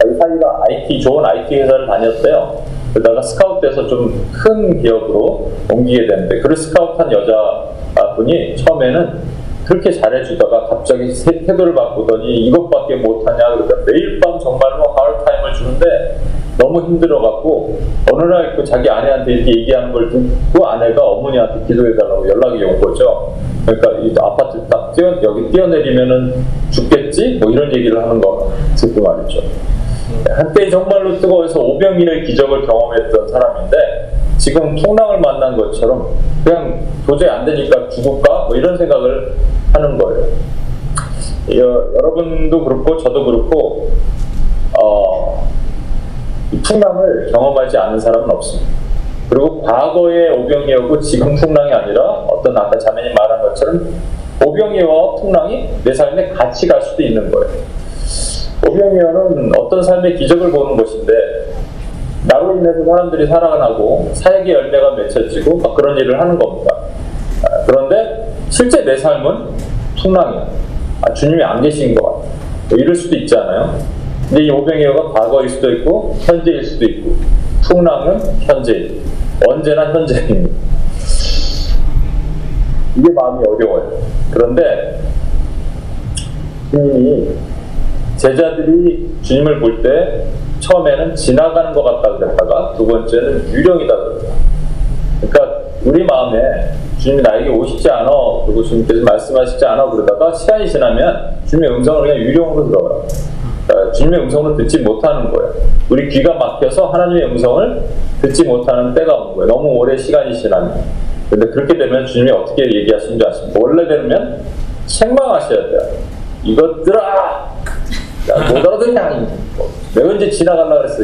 이 사위가 IT 좋은 IT 회사를 다녔대요. 그러다가 스카웃돼서 좀 큰 기업으로 옮기게 됐는데 그 스카웃한 여자분이 처음에는 그렇게 잘해주다가 갑자기 새 태도를 바꾸더니 이것밖에 못하냐 그러니까 매일 밤 정말로 하울타임을 주는데 너무 힘들어갖고 어느 날 그 자기 아내한테 이렇게 얘기하는 걸 듣고 아내가 어머니한테 기도해달라고 연락이 온 거죠. 그러니까 이 아파트 딱 뛰어 여기 뛰어내리면은 죽겠지 뭐 이런 얘기를 하는 거 듣고 말이죠. 한때 정말로 뜨거워서 오병이의 기적을 경험했던 사람인데 지금 풍랑을 만난 것처럼 그냥 도저히 안 되니까 죽을까 뭐 이런 생각을 하는 거예요. 여, 여러분도 그렇고 저도 그렇고 어, 이 풍랑을 경험하지 않은 사람은 없습니다. 그리고 과거의 오병이어고 지금 풍랑이 아니라 어떤 아까 자매님 말한 것처럼 오병이와 풍랑이 내 삶에 같이 갈 수도 있는 거예요. 오병이어는 어떤 삶의 기적을 보는 것인데 나로 인해서 사람들이 살아나고 사역의 열매가 맺혀지고 막 그런 일을 하는 겁니다. 아, 그런데 실제 내 삶은 풍랑이야. 아, 주님이 안 계신 것 같아. 뭐 이럴 수도 있잖아요. 근데 이 오병이어가 과거일 수도 있고 현재일 수도 있고 풍랑은 현재일 언제나 현재입니다. 이게 마음이 어려워요. 그런데 주님이 제자들이 주님을 볼 때 처음에는 지나가는 것 같다 그랬다가 두 번째는 유령이다 그랬다. 그러니까 우리 마음에 주님이 나에게 오시지 않아 그리고 주님께서 말씀하시지 않아 그러다가 시간이 지나면 주님의 음성을 그냥 유령으로. 그러니까 주님의 음성을 듣지 못하는 거예요. 우리 귀가 막혀서 하나님의 음성을 듣지 못하는 때가 오는 거예요. 너무 오래 시간이 지나면. 근데 그렇게 되면 주님이 어떻게 얘기하시는지 아십니까? 원래 되면 책망하셔야 돼요. 이것들아! 야, 못 알아듣냐? 내가 언제 지나가려고 그랬어?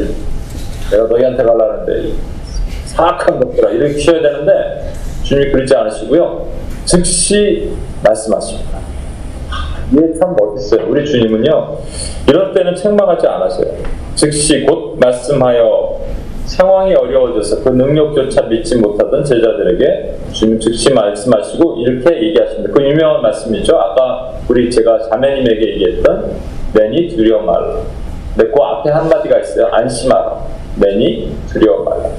내가 너희한테 가려는데 사악한 것들아 이렇게 쉬어야 되는데 주님이 그러지 않으시고요. 즉시 말씀하십니다. 이게 참 멋있어요. 우리 주님은요. 이럴 때는 책망하지 않으세요. 즉시 곧 말씀하여 상황이 어려워져서 그 능력조차 믿지 못하던 제자들에게 주님 즉시 말씀하시고 이렇게 얘기하십니다. 그 유명한 말씀이죠. 아까 우리 제가 자매님에게 얘기했던 내니 두려워 말라. 근데 그 앞에 한마디가 있어요. 안심하라. 내니 두려워 말라.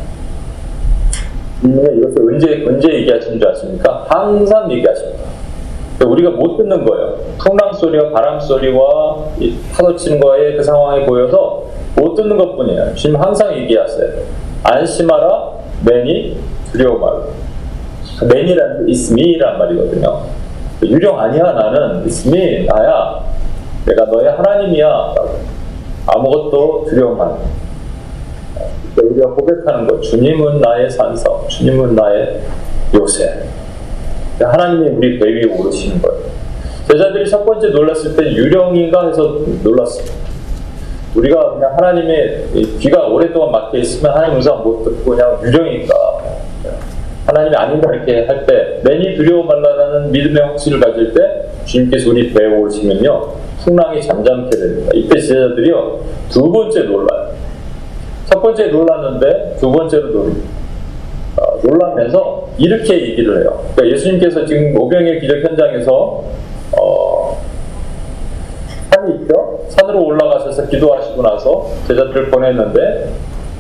주님은 이것을 언제, 언제 얘기하시는 줄 아십니까? 항상 얘기하십니다. 우리가 못 듣는 거예요. 풍랑 소리와 바람 소리와 파도 치는 거에 그 상황에 보여서 못 듣는 것 뿐이에요. 주님 항상 얘기하세요. 안심하라, 매니, 두려워 말라. 매니라는 me란 말이거든요. 유령 아니야, 나는. me, 나야. 내가 너의 하나님이야. 아무것도 두려워 말라. 우리가 고백하는 것, 주님은 나의 산성, 주님은 나의 요새. 하나님이 우리 배 위에 오르시는 거예요. 제자들이 첫 번째 놀랐을 때 유령인가 해서 놀랐습니다. 우리가 그냥 하나님의 귀가 오랫동안 막혀 있으면 하나님 음성 못 듣고 그냥 유령인가 하나님이 아닌가 이렇게 할때 매니 두려워 말라라는 믿음의 확신을 가질 때 주님께서 우리 배에 오시면요 풍랑이 잠잠게 됩니다. 이때 제자들이요 두 번째 놀라요. 첫 번째 놀랐는데 두 번째로 놀립니다. 어, 놀라면서 이렇게 얘기를 해요. 그러니까 예수님께서 지금 오병의 기적 현장에서 어, 산이 있죠. 산으로 올라가셔서 기도하시고 나서 제자들을 보냈는데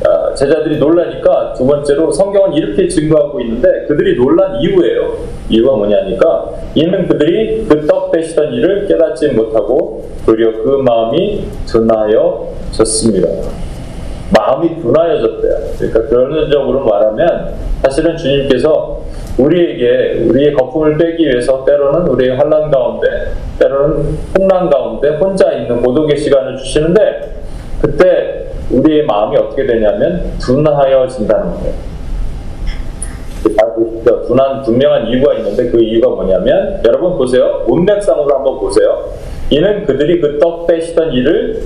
어, 제자들이 놀라니까 두 번째로 성경은 이렇게 증거하고 있는데 그들이 놀란 이유예요. 이유가 뭐냐니까 이는 그들이 그떡 빼시던 일을 깨닫지 못하고 도리어 그 마음이 둔하여졌습니다. 마음이 둔하여졌대요. 그러니까 결론적으로 말하면 사실은 주님께서 우리에게 우리의 거품을 빼기 위해서 때로는 우리의 환란 가운데 때로는 풍랑 가운데 혼자 있는 고독의 시간을 주시는데 그때 우리의 마음이 어떻게 되냐면 둔하여진다는 거예요. 잘 보십시오. 둔한 분명한 이유가 있는데 그 이유가 뭐냐면 여러분 보세요. 문맥상으로 한번 보세요. 이는 그들이 그 떡 빼시던 일을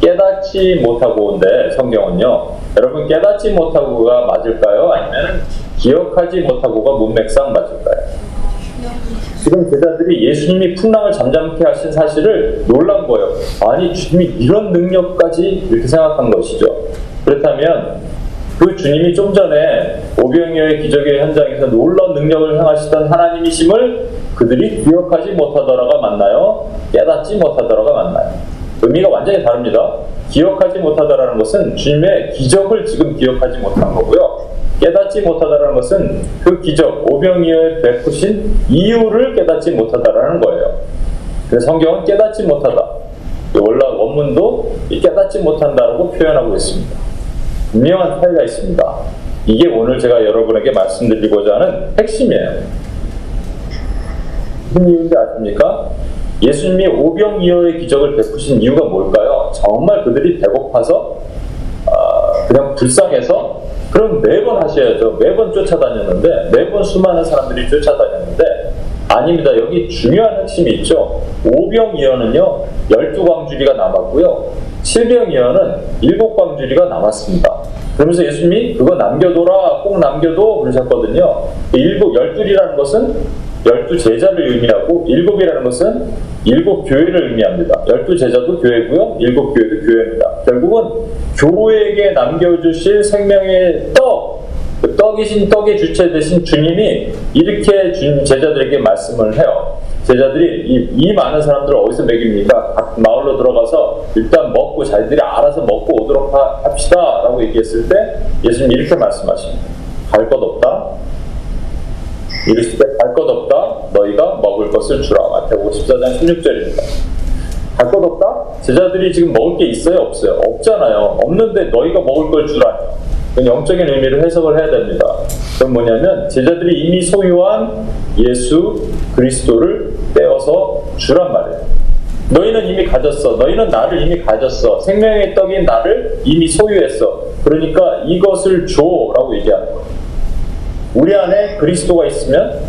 깨닫지 못하고 온데 성경은요. 여러분 깨닫지 못하고가 맞을까요? 아니면 기억하지 못하고가 문맥상 맞을까요? 지금 제자들이 예수님이 풍랑을 잠잠케 하신 사실을 놀란 거예요. 아니 주님이 이런 능력까지 이렇게 생각한 것이죠. 그렇다면 그 주님이 좀 전에 오병이어의 기적의 현장에서 놀라운 능력을 행하시던 하나님이심을 그들이 기억하지 못하더라가 맞나요? 깨닫지 못하더라가 맞나요? 의미가 완전히 다릅니다. 기억하지 못하다라는 것은 주님의 기적을 지금 기억하지 못한 거고요. 깨닫지 못하다라는 것은 그 기적, 오병이어의 베푸신 이유를 깨닫지 못하다라는 거예요. 그래서 성경은 깨닫지 못하다. 원라 원문도 깨닫지 못한다라고 표현하고 있습니다. 분명한 차이가 있습니다. 이게 오늘 제가 여러분에게 말씀드리고자 하는 핵심이에요. 무슨 이유인지 아십니까? 예수님이 오병이어의 기적을 베푸신 이유가 뭘까요? 정말 그들이 배고파서 아, 그냥 불쌍해서 그럼 매번 하셔야죠. 매번 쫓아다녔는데 매번 수많은 사람들이 쫓아다녔는데 아닙니다. 여기 중요한 핵심이 있죠. 오병이어는요. 열두 광주리가 남았고요. 칠병이어는 일곱 광주리가 남았습니다. 그러면서 예수님이 그거 남겨둬라 꼭 남겨둬 그러셨거든요. 일곱 열둘이라는 것은 열두 제자를 의미하고 일곱이라는 것은 일곱 교회를 의미합니다. 열두 제자도 교회고요. 일곱 교회도 교회입니다. 결국은 교회에게 남겨주실 생명의 떡, 그 떡이신 떡의 주체 되신 주님이 이렇게 준 제자들에게 말씀을 해요. 제자들이 이, 이 많은 사람들을 어디서 먹입니까? 각 마을로 들어가서 일단 먹고 자기들이 알아서 먹고 오도록 하, 합시다 라고 얘기했을 때 예수님 이렇게 말씀하십니다. 갈 것 없다. 이르시되 갈것 없다. 너희가 먹을 것을 주라. 마태복음 14장 16절입니다. 갈 것 없다? 제자들이 지금 먹을 게 있어요? 없어요? 없잖아요. 없는데 너희가 먹을 걸 주라니. 영적인 의미를 해석을 해야 됩니다. 그건 뭐냐면 제자들이 이미 소유한 예수 그리스도를 떼어서 주란 말이에요. 너희는 이미 가졌어. 너희는 나를 이미 가졌어. 생명의 떡인 나를 이미 소유했어. 그러니까 이것을 줘라고 얘기하는 거예요. 우리 안에 그리스도가 있으면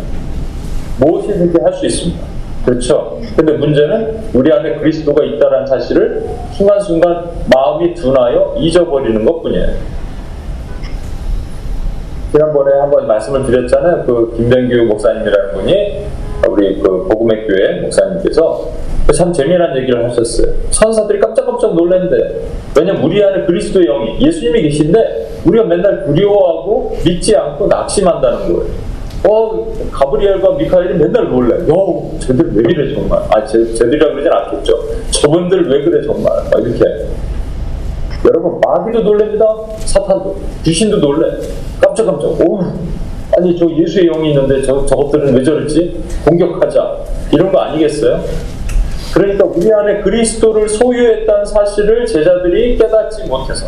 무엇이든지 할 수 있습니다. 그렇죠. 근데 문제는 우리 안에 그리스도가 있다는 사실을 순간순간 마음이 둔하여 잊어버리는 것 뿐이에요. 지난번에 한번 말씀을 드렸잖아요. 그 김병규 목사님이라는 분이 우리 그 복음의 교회 목사님께서 참 재미난 얘기를 하셨어요. 천사들이 깜짝깜짝 놀랐는데 왜냐면 우리 안에 그리스도의 영이 예수님이 계신데 우리가 맨날 두려워하고 믿지 않고 낙심한다는 거예요. 어, 가브리엘과 미카엘이 맨날 놀래. 요, 쟤들 왜 이래 정말. 아, 쟤, 쟤들이라 그러진 않겠죠. 저분들 왜 그래 정말. 막 이렇게. 여러분 마귀도 놀랍니다. 사탄도 귀신도 놀래. 깜짝깜짝. 오, 아니 저 예수의 영이 있는데 저 저것들은 왜 저러지? 공격하자. 이런 거 아니겠어요? 그러니까 우리 안에 그리스도를 소유했다는 사실을 제자들이 깨닫지 못해서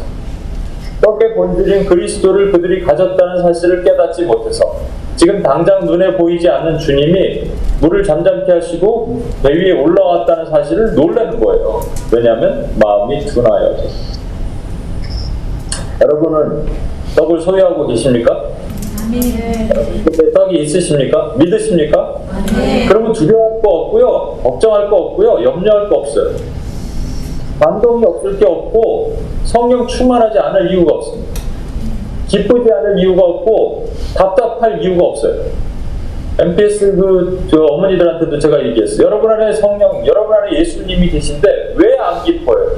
떡의 본질인 그리스도를 그들이 가졌다는 사실을 깨닫지 못해서 지금 당장 눈에 보이지 않는 주님이 물을 잠잠케 하시고 배 위에 올라왔다는 사실을 놀라는 거예요. 왜냐하면 마음이 둔하여졌어요. 여러분은 떡을 소유하고 계십니까? 네. 떡이 있으십니까? 믿으십니까? 네. 그러면 두려워할 거 없고요. 걱정할 거 없고요. 염려할 거 없어요. 반동이 없을 게 없고 성령 충만하지 않을 이유가 없습니다. 기쁘지 않을 이유가 없고 답답할 이유가 없어요. MPS 그 어머니들한테도 제가 얘기했어요. 여러분 안에 성령, 여러분 안에 예수님이 계신데 왜 안 기뻐요?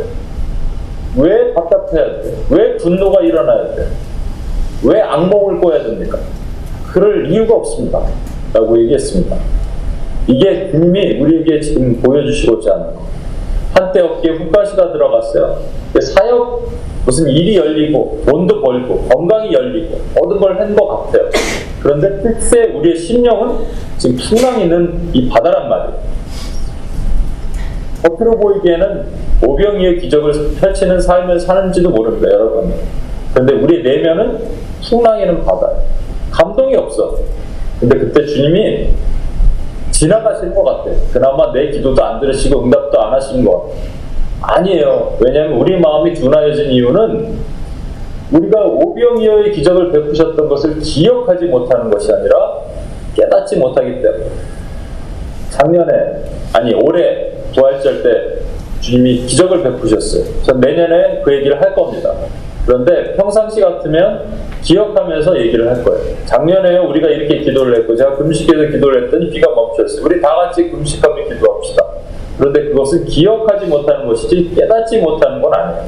왜 답답해야 돼? 왜 분노가 일어나야 돼? 왜 악몽을 꿔야 됩니까? 그럴 이유가 없습니다. 라고 얘기했습니다. 이게 주님이 우리에게 지금 보여주시고자 하는 거. 한때 어깨에 훅가시가 들어갔어요. 사역 무슨 일이 열리고 돈도 벌고 건강이 열리고 모든 걸한 것 같아요. 그런데 실제 우리의 심령은 지금 풍랑 있는 이 바다란 말이에요. 겉으로 보이기에는 오병이의 기적을 펼치는 삶을 사는지도 모릅니다, 여러분. 그런데 우리 내면은 풍랑이는 바다예요. 감동이 없어. 근데 그때 주님이 지나가시는 것 같아. 그나마 내 기도도 안 들으시고 응답도 안 하시는 것. 아니에요. 왜냐하면 우리 마음이 둔하여진 이유는 우리가 오병이어의 기적을 베푸셨던 것을 기억하지 못하는 것이 아니라 깨닫지 못하기 때문에 작년에 아니 올해 부활절 때 주님이 기적을 베푸셨어요. 전 내년에 그 얘기를 할 겁니다. 그런데 평상시 같으면 기억하면서 얘기를 할 거예요. 작년에 우리가 이렇게 기도를 했고 제가 금식해서 기도를 했더니 비가 멈췄어요. 우리 다 같이 금식하며 기도합시다. 그런데 그것을 기억하지 못하는 것이지 깨닫지 못하는 건 아니에요.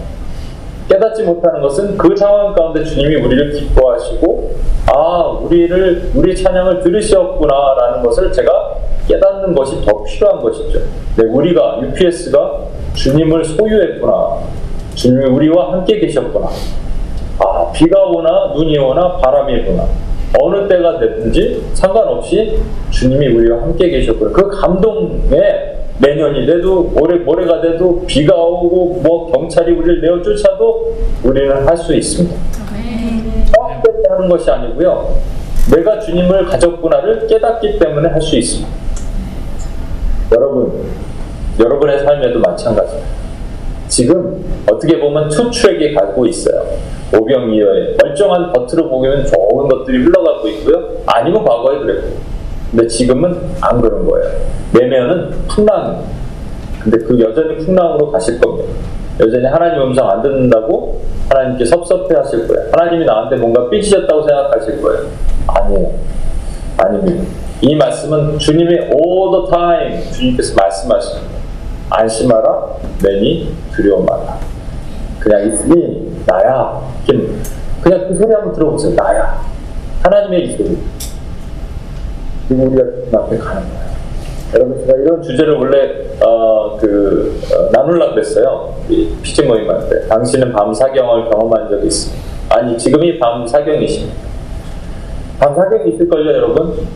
깨닫지 못하는 것은 그 상황 가운데 주님이 우리를 기뻐하시고 아 우리를 우리 찬양을 들으셨구나라는 것을 제가 깨닫는 것이 더 필요한 것이죠. 네, 우리가 UPS가 주님을 소유했구나. 주님이 우리와 함께 계셨구나. 아 비가 오나 눈이 오나 바람이 부나 어느 때가 됐든지 상관없이 주님이 우리와 함께 계셨구나. 그 감동에 내년이 돼도 올해 모레가 돼도 비가 오고 뭐 경찰이 우리를 내어 쫓아도 우리는 할 수 있습니다. 헛되게 하는 것이 아니고요. 내가 주님을 가졌구나를 깨닫기 때문에 할 수 있습니다. 여러분, 여러분의 삶에도 마찬가지입니다. 지금 어떻게 보면 투추에게 가고 있어요. 오병이어의 멀쩡한 겉으로 보기에는 좋은 것들이 흘러가고 있고요. 아니면 과거에 그랬고. 근데 지금은 안 그런 거예요. 내면은 풍랑. 근데 그 여전히 풍랑으로 가실 겁니다. 여전히 하나님 음성 안 듣는다고 하나님께 섭섭해 하실 거예요. 하나님이 나한테 뭔가 삐지셨다고 생각하실 거예요. 아니에요. 아닙니다. 이 말씀은 주님이 all the time 주님께서 말씀하십니다. 안심하라, 내니 두려워 마라. 그냥 있으니 나야. 그냥 그 소리 한번 들어보세요. 나야. 하나님의 이 소리. 그리고 우리가 그 앞에 가는 거예요. 여러분 제가 이런 주제를 원래 어, 그 어, 나눌라 그랬어요. 이 피지 모임할 때. 당신은 밤 사경을 경험한 적이 있습니다. 아니 지금이 밤 사경이십니다. 밤 사경이 있을걸요, 여러분?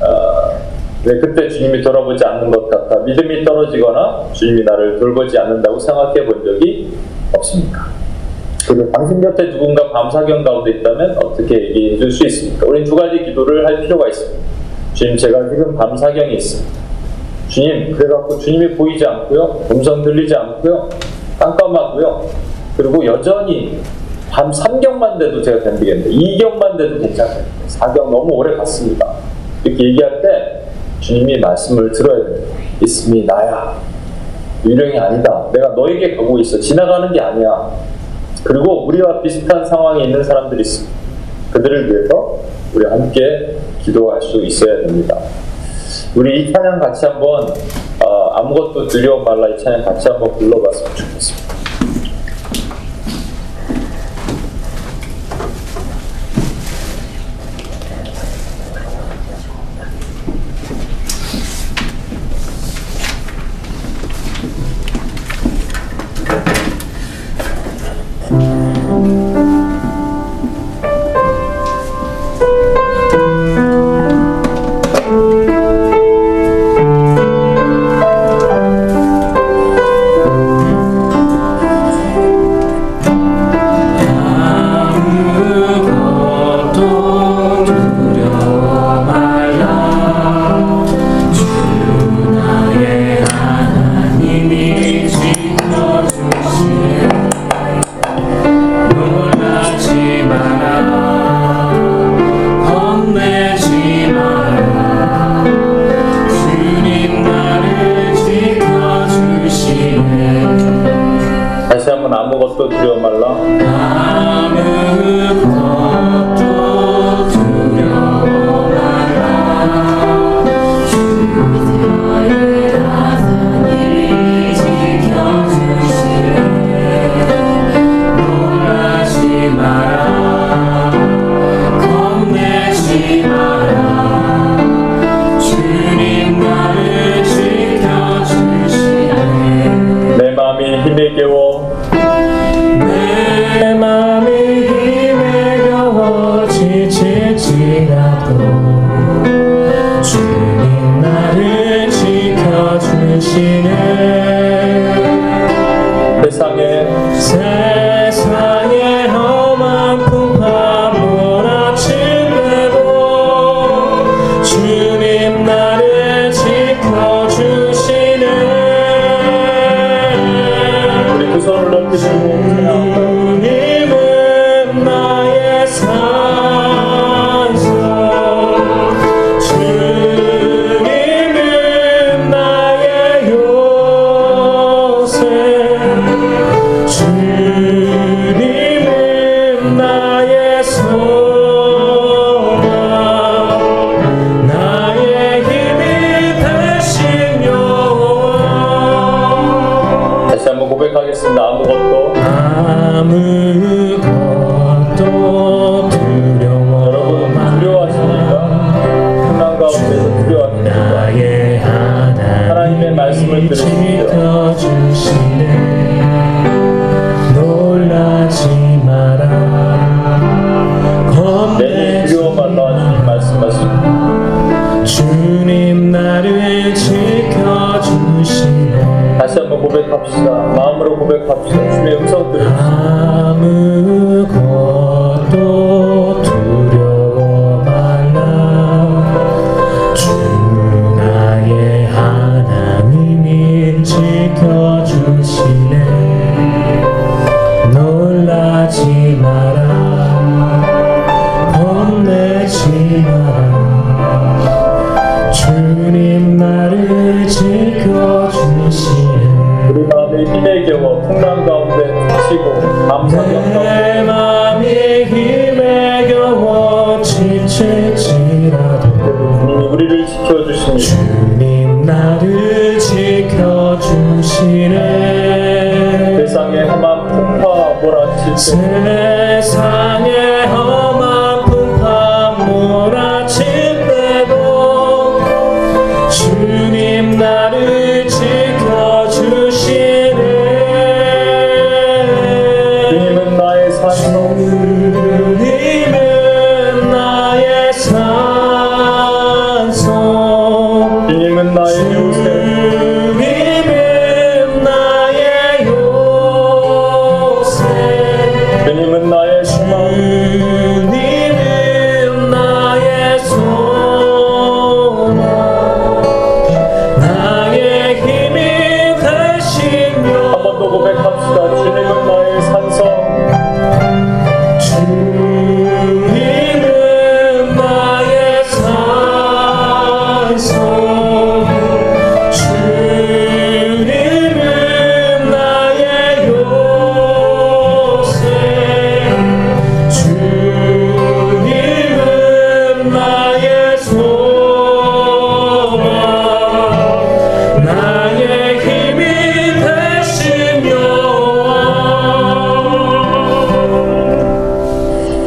어, 왜 그때 주님이 돌아보지 않는 것 같아 믿음이 떨어지거나 주님이 나를 돌보지 않는다고 생각해 본 적이 없습니까? 그리고 당신 곁에 누군가 밤사경 가운데 있다면 어떻게 얘기해 줄 수 있습니까? 우리는 두 가지 기도를 할 필요가 있습니다. 주님, 제가 지금 밤사경이 있습니다. 주님, 그래갖고 주님이 보이지 않고요. 음성 들리지 않고요. 깜깜하고요. 그리고 여전히 밤 3경만 돼도 제가 견디겠는데 2경만 돼도 괜찮아요. 4경 너무 오래 갔습니다. 이렇게 얘기할 때 주님이 말씀을 들어야 됩니다. 있음이 나야. 유령이 아니다. 내가 너에게 가고 있어. 지나가는 게 아니야. 그리고 우리와 비슷한 상황에 있는 사람들이 있습니다. 그들을 위해서 우리 함께 기도할 수 있어야 됩니다. 우리 이 찬양 같이 한번 어, 아무것도 두려워 말라 이 찬양 같이 한번 불러봤으면 좋겠습니다.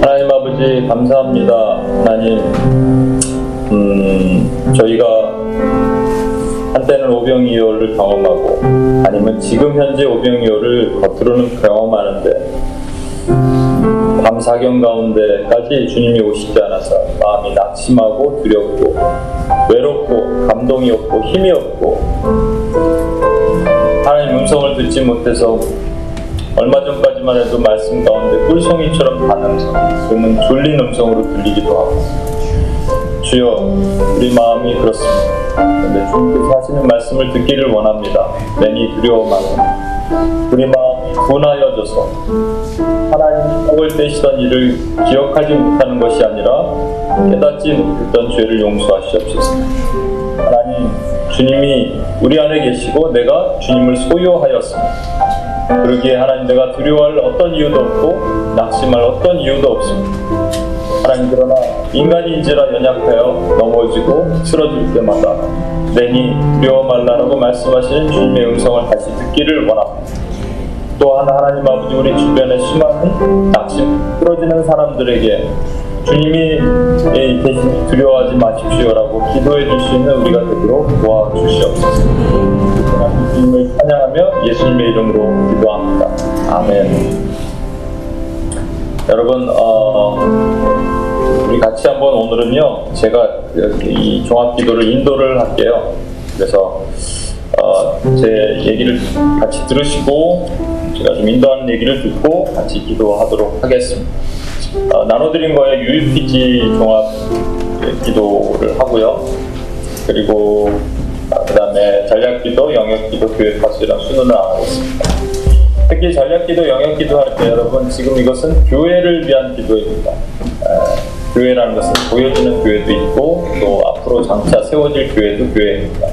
하나님 아버지 감사합니다. 하나님 음, 저희가 한때는 오병이어를 경험하고 아니면 지금 현재 오병이어를 겉으로는 경험하는데 밤 사경 가운데까지 주님이 오시지 않아서 마음이 낙심하고 두렵고 외롭고 감동이 없고 힘이 없고 음성을 듣지 못해서 얼마 전까지만 해도 말씀 가운데 꿀송이처럼 단 음성, 지금은 졸린 음성으로 들리기도 하고 주여 우리 마음이 그렇습니다. 그런데 주님께서 하시는 말씀을 듣기를 원합니다. 내니 두려워 마라. 우리 마음이 분하여져서 하나님이 복을 떼시던 일을 기억하지 못하는 것이 아니라 깨닫지 못했던 죄를 용서하시옵소서. 하나님 주님이 우리 안에 계시고 내가 주님을 소유하였습니다. 그러기에 하나님 내가 두려워할 어떤 이유도 없고 낙심할 어떤 이유도 없습니다. 하나님 그러나 인간인지라 연약하여 넘어지고 쓰러질 때마다 내니 두려워 말라라고 말씀하시는 주님의 음성을 다시 듣기를 원합니다. 또한 하나님 아버지 우리 주변에 심한 낙심 쓰러지는 사람들에게 주님이 대신 두려워하지 마십시오라고 기도해 있는 우리가 되도록 도와주시옵소서. 주님을 찬양하며 예수님의 이름으로 기도합니다. 아멘. 여러분 어, 우리 같이 한번 오늘은요 제가 이 종합기도를 인도를 할게요. 그래서 어, 제 얘기를 같이 들으시고 제가 좀 인도하는 얘기를 듣고 같이 기도하도록 하겠습니다. 어, 나눠드린 거에 UPG 종합 기도를 하고요. 그리고 그 다음에 전략기도, 영역기도, 교회파수 이런 순으로 나가겠습니다. 특히 전략기도, 영역기도 할 때 여러분 지금 이것은 교회를 위한 기도입니다. 에, 교회라는 것은 보여지는 교회도 있고 또 앞으로 장차 세워질 교회도 교회입니다.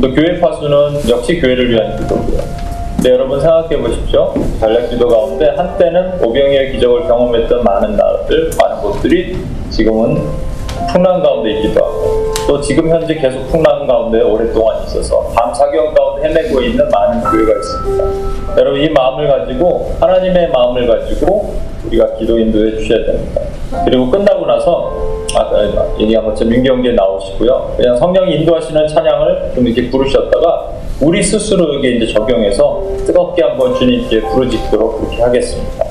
또 교회 파수는 역시 교회를 위한 기도고요. 네, 여러분 생각해 보십시오. 전략 기도 가운데 한때는 오병이의 기적을 경험했던 많은 나라들, 많은 곳들이 지금은 풍랑 가운데 있기도 하고 또 지금 현재 계속 풍랑 가운데 오랫동안 있어서 밤사경 가운데 헤매고 있는 많은 교회가 있습니다. 여러분 이 마음을 가지고 하나님의 마음을 가지고 우리가 기도 인도해 주셔야 됩니다. 그리고 끝나고 나서 아까 얘기한 것처럼 민경기에 나오시고요. 그냥 성령이 인도하시는 찬양을 좀 이렇게 부르셨다가 우리 스스로 여기 이제 적용해서 뜨겁게 한번 주님께 부르짖도록 그렇게 하겠습니다.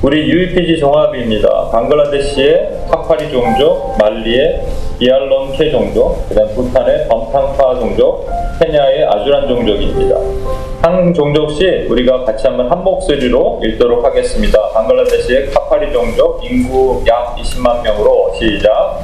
우리 UEPG 종합입니다. 방글라데시의 카파리 종족, 말리의 비알론케 종족, 그다음 부탄의 범탕파 종족, 케냐의 아주란 종족입니다. 한 종족씩 우리가 같이 한번 한 목소리로 읽도록 하겠습니다. 방글라데시의 카파리 종족 인구 약 20만 명으로 시작.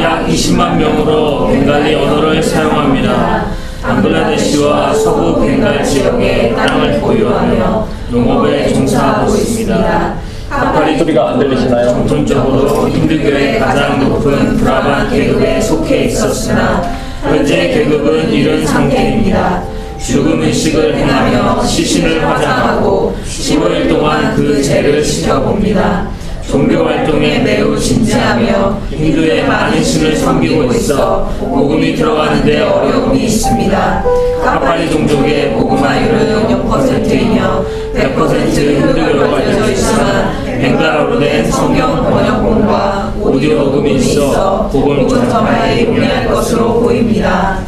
약 20만 명으로 벵갈리 언어를 사용합니다. 방글라데시와 서부 벵갈 지역에 땅을 보유하며 농업에 종사하고 있습니다. 카파리 소리가 안 들리시나요? 전통적으로 힌두교의 가장 높은 브라반 계급에 속해 있었으나 현재 계급은 이른 상태입니다. 죽음 의식을 행하며 시신을 화장하고 15일 동안 그 죄를 지켜봅니다. 종교 활동에 매우 진지하며 힌두의 많은 신을 섬기고 있어 복음이 들어가는데 어려움이 있습니다. 카파리 종족의 복음화율은 0%이며 100% 힌두교로 알려져 있지만 벵갈어로 된 성경 번역본과 오디오 녹음이 있어 복음 전파에 용이할 것으로 보입니다.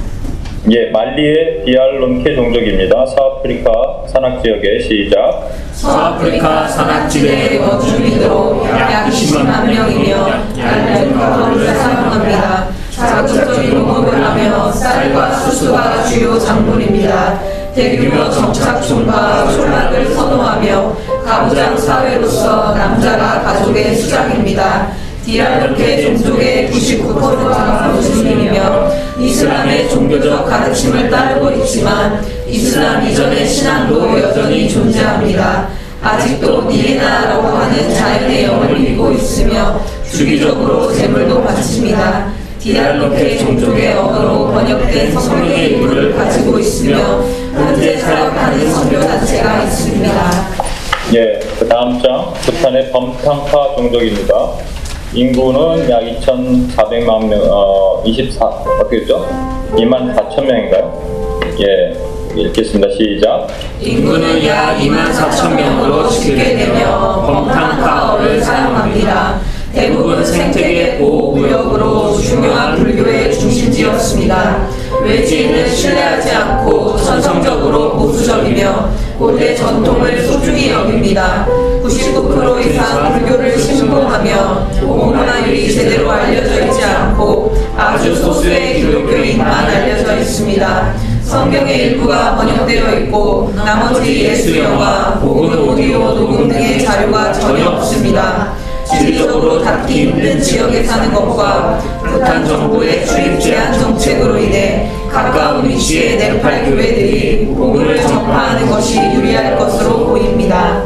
예, 말리의 비알론케 종족입니다. 서아프리카 산악 지역의 시작. 서아프리카 산악지대 원주민으로 약 20만 명이며 얇은 가로를 사용합니다. 자극적인 농업을 하며 쌀과 수수가 주요 작물입니다. 대규모 정착촌과 촌락을 선호하며 가부장 사회로서 남자가 가족의 수장입니다. 디알로케 종족의 99%가 무슬림이며 이슬람의 종교적 가르침을 따르고 있지만 이슬람 이전의 신앙도 여전히 존재합니다. 아직도 니에나라고 하는 자연의 영을 믿고 있으며 주기적으로 제물도 바칩니다. 디알로케 종족의 언어로 번역된 성경의 일부를 가지고 있으며 현재 사역하는 선교단체가 있습니다. 예, 그 다음 장 부탄의 범탕파 종족입니다. 인구는 약 2,400만 명, 어, 24, 어떻게 됐죠? 2만 4천 명인가요? 예, 읽겠습니다. 시작. 인구는 약 2만 4천 명으로 집계 되며 범탕파어를 사용합니다. 대부분 생태계 보호구역으로 중요한 불교의 중심지였습니다. 외지인은 신뢰하지 않고 전성적으로 보수적이며 고대 전통을 소중히 여깁니다. 99% 이상 불교를 신봉하며 공문화율이 제대로 알려져 있지 않고 아주 소수의 기독교인만 알려져 있습니다. 성경의 일부가 번역되어 있고 나머지 예수 영화, 복음 오디오 녹음 등의 자료가 전혀 없습니다. 지리적으로 닿기 힘든 지역에 사는 것과 부탄 정부의 출입 제한 정책으로 인해 가까운 위치의 네팔 교회들이 복음을 전파하는 것이 유리할 것으로 보입니다.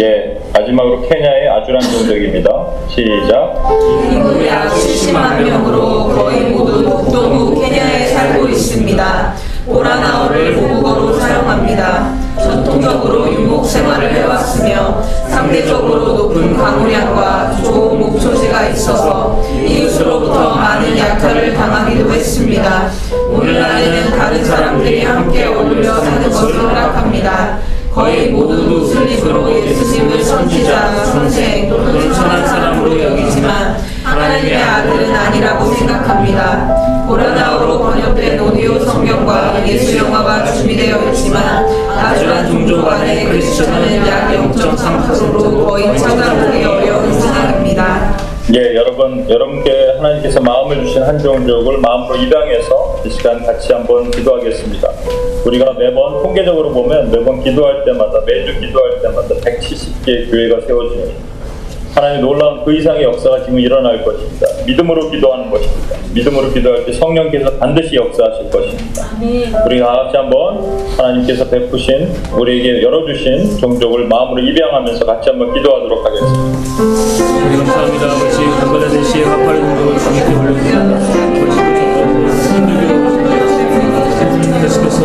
예, 마지막으로 케냐의 아주란 종족입니다. 시작. 인구 약 70만 명으로 거의 모두 북동부 케냐에 살고 있습니다. 보라나어를 모국어로 사용합니다. 전통적으로 유목 생활을 해왔으며 상대적으로 높은 강우량과 좋은 목초지가 있어서 이웃으로부터 많은 약탈을 당하기도 했습니다. 오늘날에는 다른 사람들이 함께 어울려 사는 것을 허락합니다. 거의 모두 무슬림으로 예수님을 선지자, 선생 또는 선한 사람으로 여기지만 하나님의 아들은 아니라고 생각합니다. 보라나오로 번역된 오디오 성경과 예수 영화가 준비되어 있지만 아주란 종족 안의 크리스천은 약 0.3%로 거의 찾아보기 어려운 상황입니다. 예, 여러분, 여러분께 하나님께서 마음을 주신 한 종족을 마음으로 입양해서 이 시간 같이 한번 기도하겠습니다. 우리가 매번 통계적으로 보면 매번 기도할 때마다, 매주 기도할 때마다 170개의 교회가 세워집니다. 하나님 놀라운 그 이상의 역사가 지금 일어날 것입니다. 믿음으로 기도하는 것입니다. 믿음으로 기도할 때 성령께서 반드시 역사하실 것입니다. 우리 다 같이 한번 하나님께서 베푸신 우리에게 열어주신 종족을 마음으로 입양하면서 같이 한번 기도하도록 하겠습니다. 우리 감사합니다. 아버지 방글라데시의 화파리 공동을 주님께. 힌두교 계속해서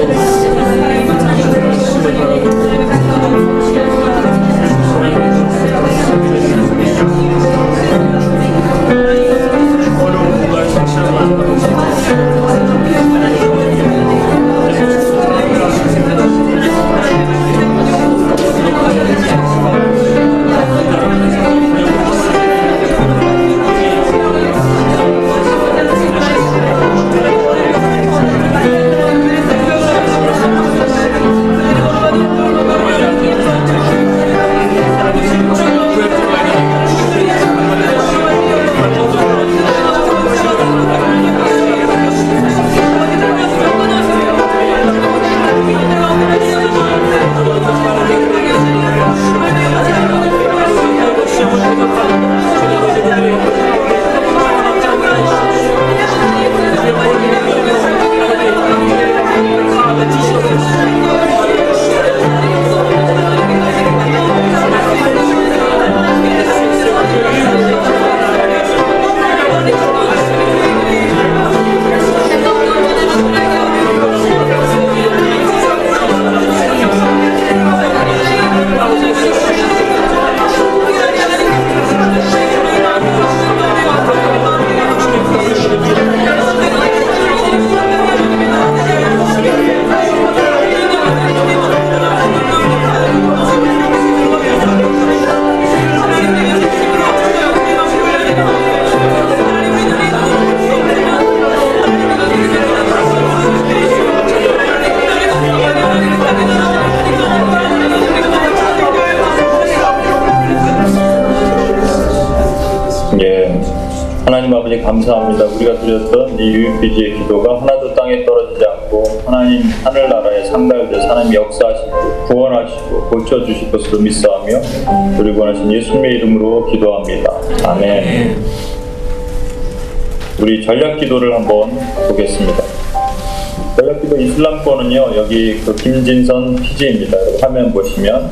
것으로 믿사하며 우리 구원하신 예수님의 이름으로 기도합니다. 아멘. 우리 전략 기도를 한번 보겠습니다. 전략 기도 이슬람권은요 여기 그 김진선 피지입니다. 화면 보시면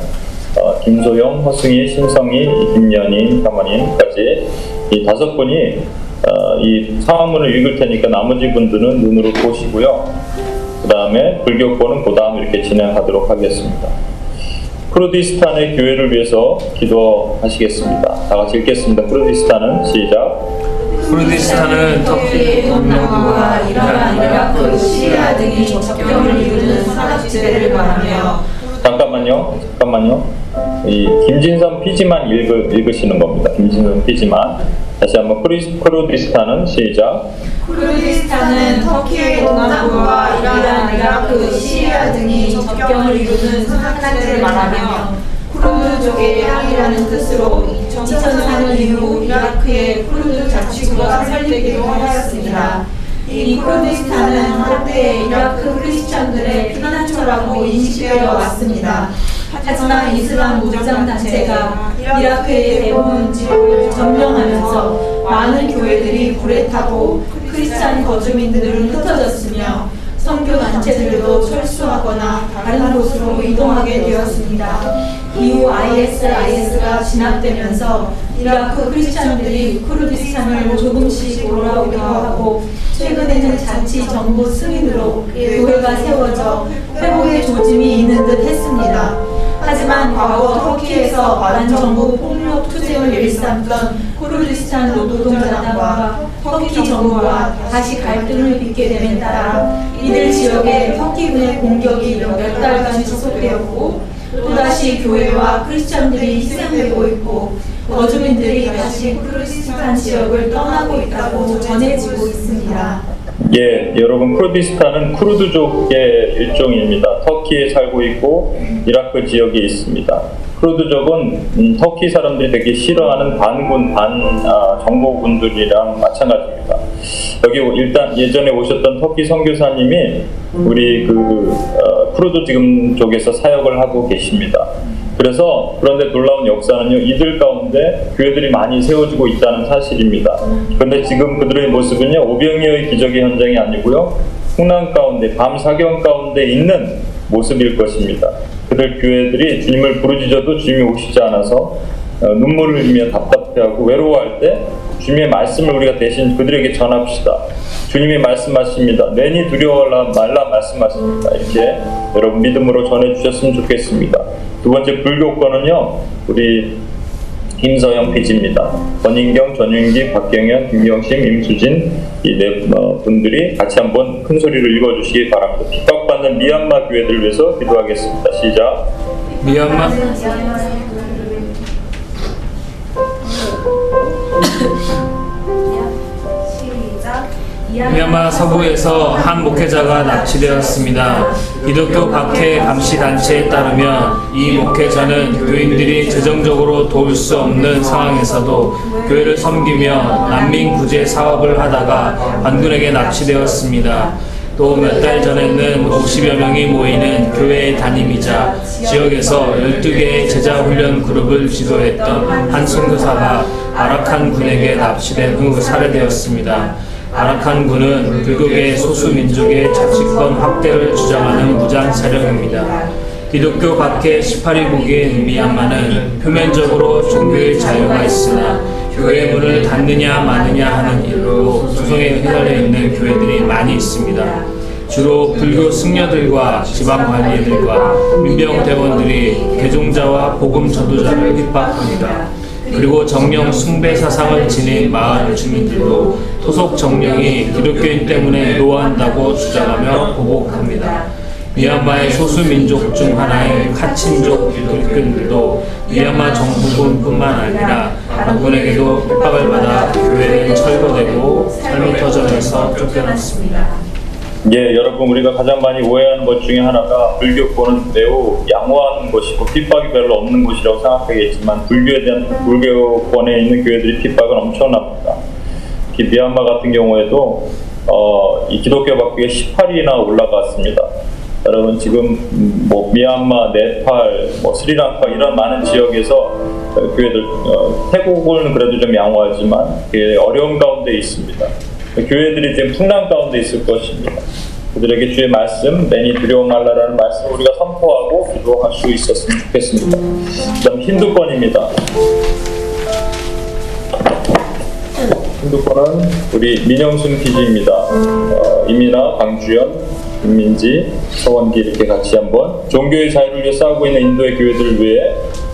어, 김소영, 허승희, 신성희, 김연희, 사모님까지 이 다섯 분이 어, 이 상황문을 읽을 테니까 나머지 분들은 눈으로 보시고요. 그 다음에 불교권은 그 다음 이렇게 진행하도록 하겠습니다. 쿠르디스탄의 교회를 위해서 기도하시겠습니다. 다 같이 읽겠습니다. 쿠르디스탄은 시작. 쿠르디스탄은 터키 동남아와 이란, 이라크, 시리아 등이 접경을 이루는 산악지대를 말하며 잠깐만요. 잠깐만요. 이 김진선 피지만 읽으, 읽으시는 겁니다. 김진선 피지만. 다시 한번 쿠르디스탄은 시작. 쿠르디스탄은 터키의 동남부와 이란, 이라크, 시리아 등이 접경을 이루는 산악지대를 말하며 쿠르드족의 땅이라는 뜻으로 2004년 이후 이라크의 쿠르드 자치구가 설립되기도 하였습니다. 이 쿠르디스탄은 한때 이라크 크리스천들의 피난처라고 인식되어 왔습니다. 하지만 이슬람 무장 단체가 이라크의 대부분 지역을 점령하면서 많은 교회들이 불에 타고 크리스찬 거주민들은 흩어졌으며 선교 단체들도 철수하거나 다른 곳으로 이동하게 되었습니다. 이후 ISIS가 진압되면서 이라크 크리스찬들이 쿠르디스탄을 조금씩 돌아오기도 하고 최근에는 자치 정부 승인으로 교회가 세워져 회복의 조짐이 있는 듯 했습니다. 하지만 과거 터키에서 반정부 폭력 투쟁을 일삼던 쿠르디스탄 노동자당과 터키 정부와 다시 갈등을 빚게 됨에 따라 이들 지역에 터키군의 공격이 몇 달간 지속되었고 또다시 교회와 크리스천들이 희생되고 있고 거주민들이 다시 쿠르디스탄 지역을 떠나고 있다고 전해지고 있습니다. 예, 여러분 쿠르디스탄은 쿠르드족의 일종입니다. 터키에 살고 있고 이라크 지역에 있습니다. 쿠르드족은 음, 터키 사람들이 되게 싫어하는 반군 반 아, 정보군들이랑 마찬가지입니다. 여기 일단 예전에 오셨던 터키 선교사님이 우리 그 어, 쿠르드 지금 쪽에서 사역을 하고 계십니다. 그래서 그런데 놀라운 역사는요 이들 가운데 교회들이 많이 세워지고 있다는 사실입니다. 그런데 지금 그들의 모습은요 오병이어의 기적의 현장이 아니고요 풍랑 가운데 밤 사경 가운데 있는 모습일 것입니다. 그들 교회들이 주님을 부르짖어도 주님이 오시지 않아서 어, 눈물을 흘리며 답답해하고 외로워할 때 주님의 말씀을 우리가 대신 그들에게 전합시다. 주님이 말씀하십니다. 괜히 두려워 말라 말씀하십니다. 이렇게 여러분 믿음으로 전해주셨으면 좋겠습니다. 두 번째 불교권은요, 우리 김서영 PG입니다. 권인경, 전윤기, 박경현, 김경심, 임수진 이 네 분들이 같이 한번 큰 소리로 읽어주시기 바랍니다. 핍박받는 미얀마 교회들 위해서 기도하겠습니다. 시작. 미얀마 미얀마 서부에서 한 목회자가 납치되었습니다. 기독교 박해 감시 단체에 따르면 이 목회자는 교인들이 재정적으로 도울 수 없는 상황에서도 교회를 섬기며 난민 구제 사업을 하다가 반군에게 납치되었습니다. 또 몇 달 전에는 50여 명이 모이는 교회의 담임이자 지역에서 12개의 제자 훈련 그룹을 지도했던 한 선교사가 아라칸 군에게 납치된 후 살해되었습니다. 아라칸 군은 불교계 소수 민족의 자치권 확대를 주장하는 무장 세력입니다. 기독교 밖의 18위국인 미얀마는 표면적으로 종교의 자유가 있으나 교회 문을 닫느냐 마느냐 하는 일로 소송에 휘말려 있는 교회들이 많이 있습니다. 주로 불교 승려들과 지방 관리들과 민병 대원들이 개종자와 복음 전도자를 핍박합니다. 그리고 정령 숭배 사상을 지닌 마을 주민들도 토속 정령이 기독교인 때문에 노한다고 주장하며 보복합니다. 미얀마의 소수 민족 중 하나인 카친족 기독교인들도 미얀마 정부군뿐만 아니라 반군에게도 핍박을 받아 교회는 철거되고 삶이 터져져서 쫓겨났습니다. 예, 여러분 우리가 가장 많이 오해하는 것 중에 하나가 불교권은 매우 양호한 곳이고 핍박이 별로 없는 곳이라고 생각하겠지만 불교에 대한 불교권에 있는 교회들이 핍박은 엄청납니다. 특히 미얀마 같은 경우에도 어, 이 기독교 박교가 18위나 올라갔습니다. 여러분 지금 음, 뭐 미얀마, 네팔, 뭐 스리랑카 이런 많은 지역에서 어, 교회들 어, 태국은 그래도 좀 양호하지만 예, 어려운 가운데 있습니다. 교회들이 지금 풍랑 가운데 있을 것입니다. 그들에게 주의 말씀, 내니 두려워 말라라는 말씀 을 우리가 선포하고 기도할 수 있었으면 좋겠습니다. 그다음 힌두권입니다. 힌두권은 우리 민영순 PG입니다. 어, 이민아, 강주연, 김민지, 서원기 이렇게 같이 한번 종교의 자유를 위해 싸우고 있는 인도의 교회들을 위해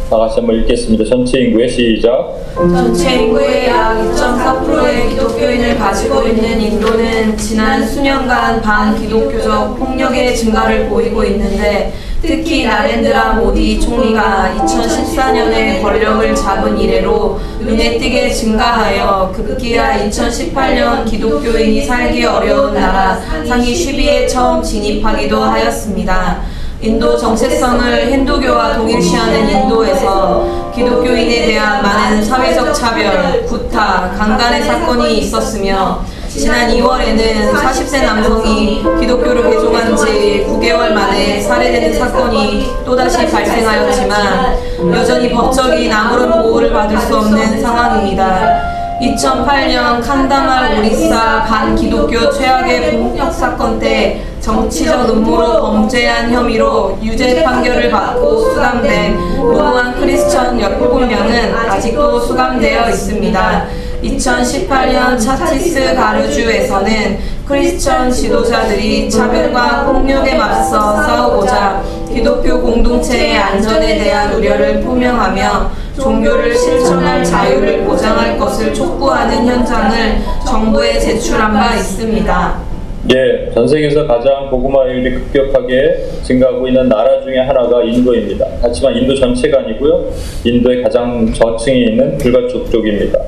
다 같이 한번 읽겠습니다. 전체 인구의 시작. 전체 인구의 약 2.4%의 기독교인을 가지고 있는 인도는 지난 수년간 반기독교적 폭력의 증가를 보이고 있는데 특히 나렌드라 모디 총리가 2014년에 권력을 잡은 이래로 눈에 띄게 증가하여 급기야 2018년 기독교인이 살기 어려운 나라 상위 10위에 처음 진입하기도 하였습니다. 인도 정체성을 힌두교와 동일시하는 인도에서 기독교인에 대한 많은 사회적 차별, 구타, 강간의 사건이 있었으며 지난 2월에는 40세 남성이 기독교를 개종한 지 9개월 만에 살해되는 사건이 또다시 발생하였지만 여전히 법적인 아무런 보호를 받을 수 없는 상황입니다. 2008년 칸다말 오리사 반기독교 최악의 폭력 사건 때 정치적 음모로 범죄한 혐의로 유죄 판결을 받고 수감된 무고한 크리스천 17명은 아직도 수감되어 있습니다. 2018년 차티스 가르주에서는 크리스천 지도자들이 차별과 폭력에 맞서 싸우고자 기독교 공동체의 안전에 대한 우려를 표명하며 종교를 실천할 자유를 보장할 것을 촉구하는 현장을 정부에 제출한 바 있습니다. 예, 전 세계에서 가장 고구마율이 급격하게 증가하고 있는 나라 중에 하나가 인도입니다. 하지만 인도 전체가 아니고요. 인도의 가장 저층에 있는 불가촉 쪽입니다.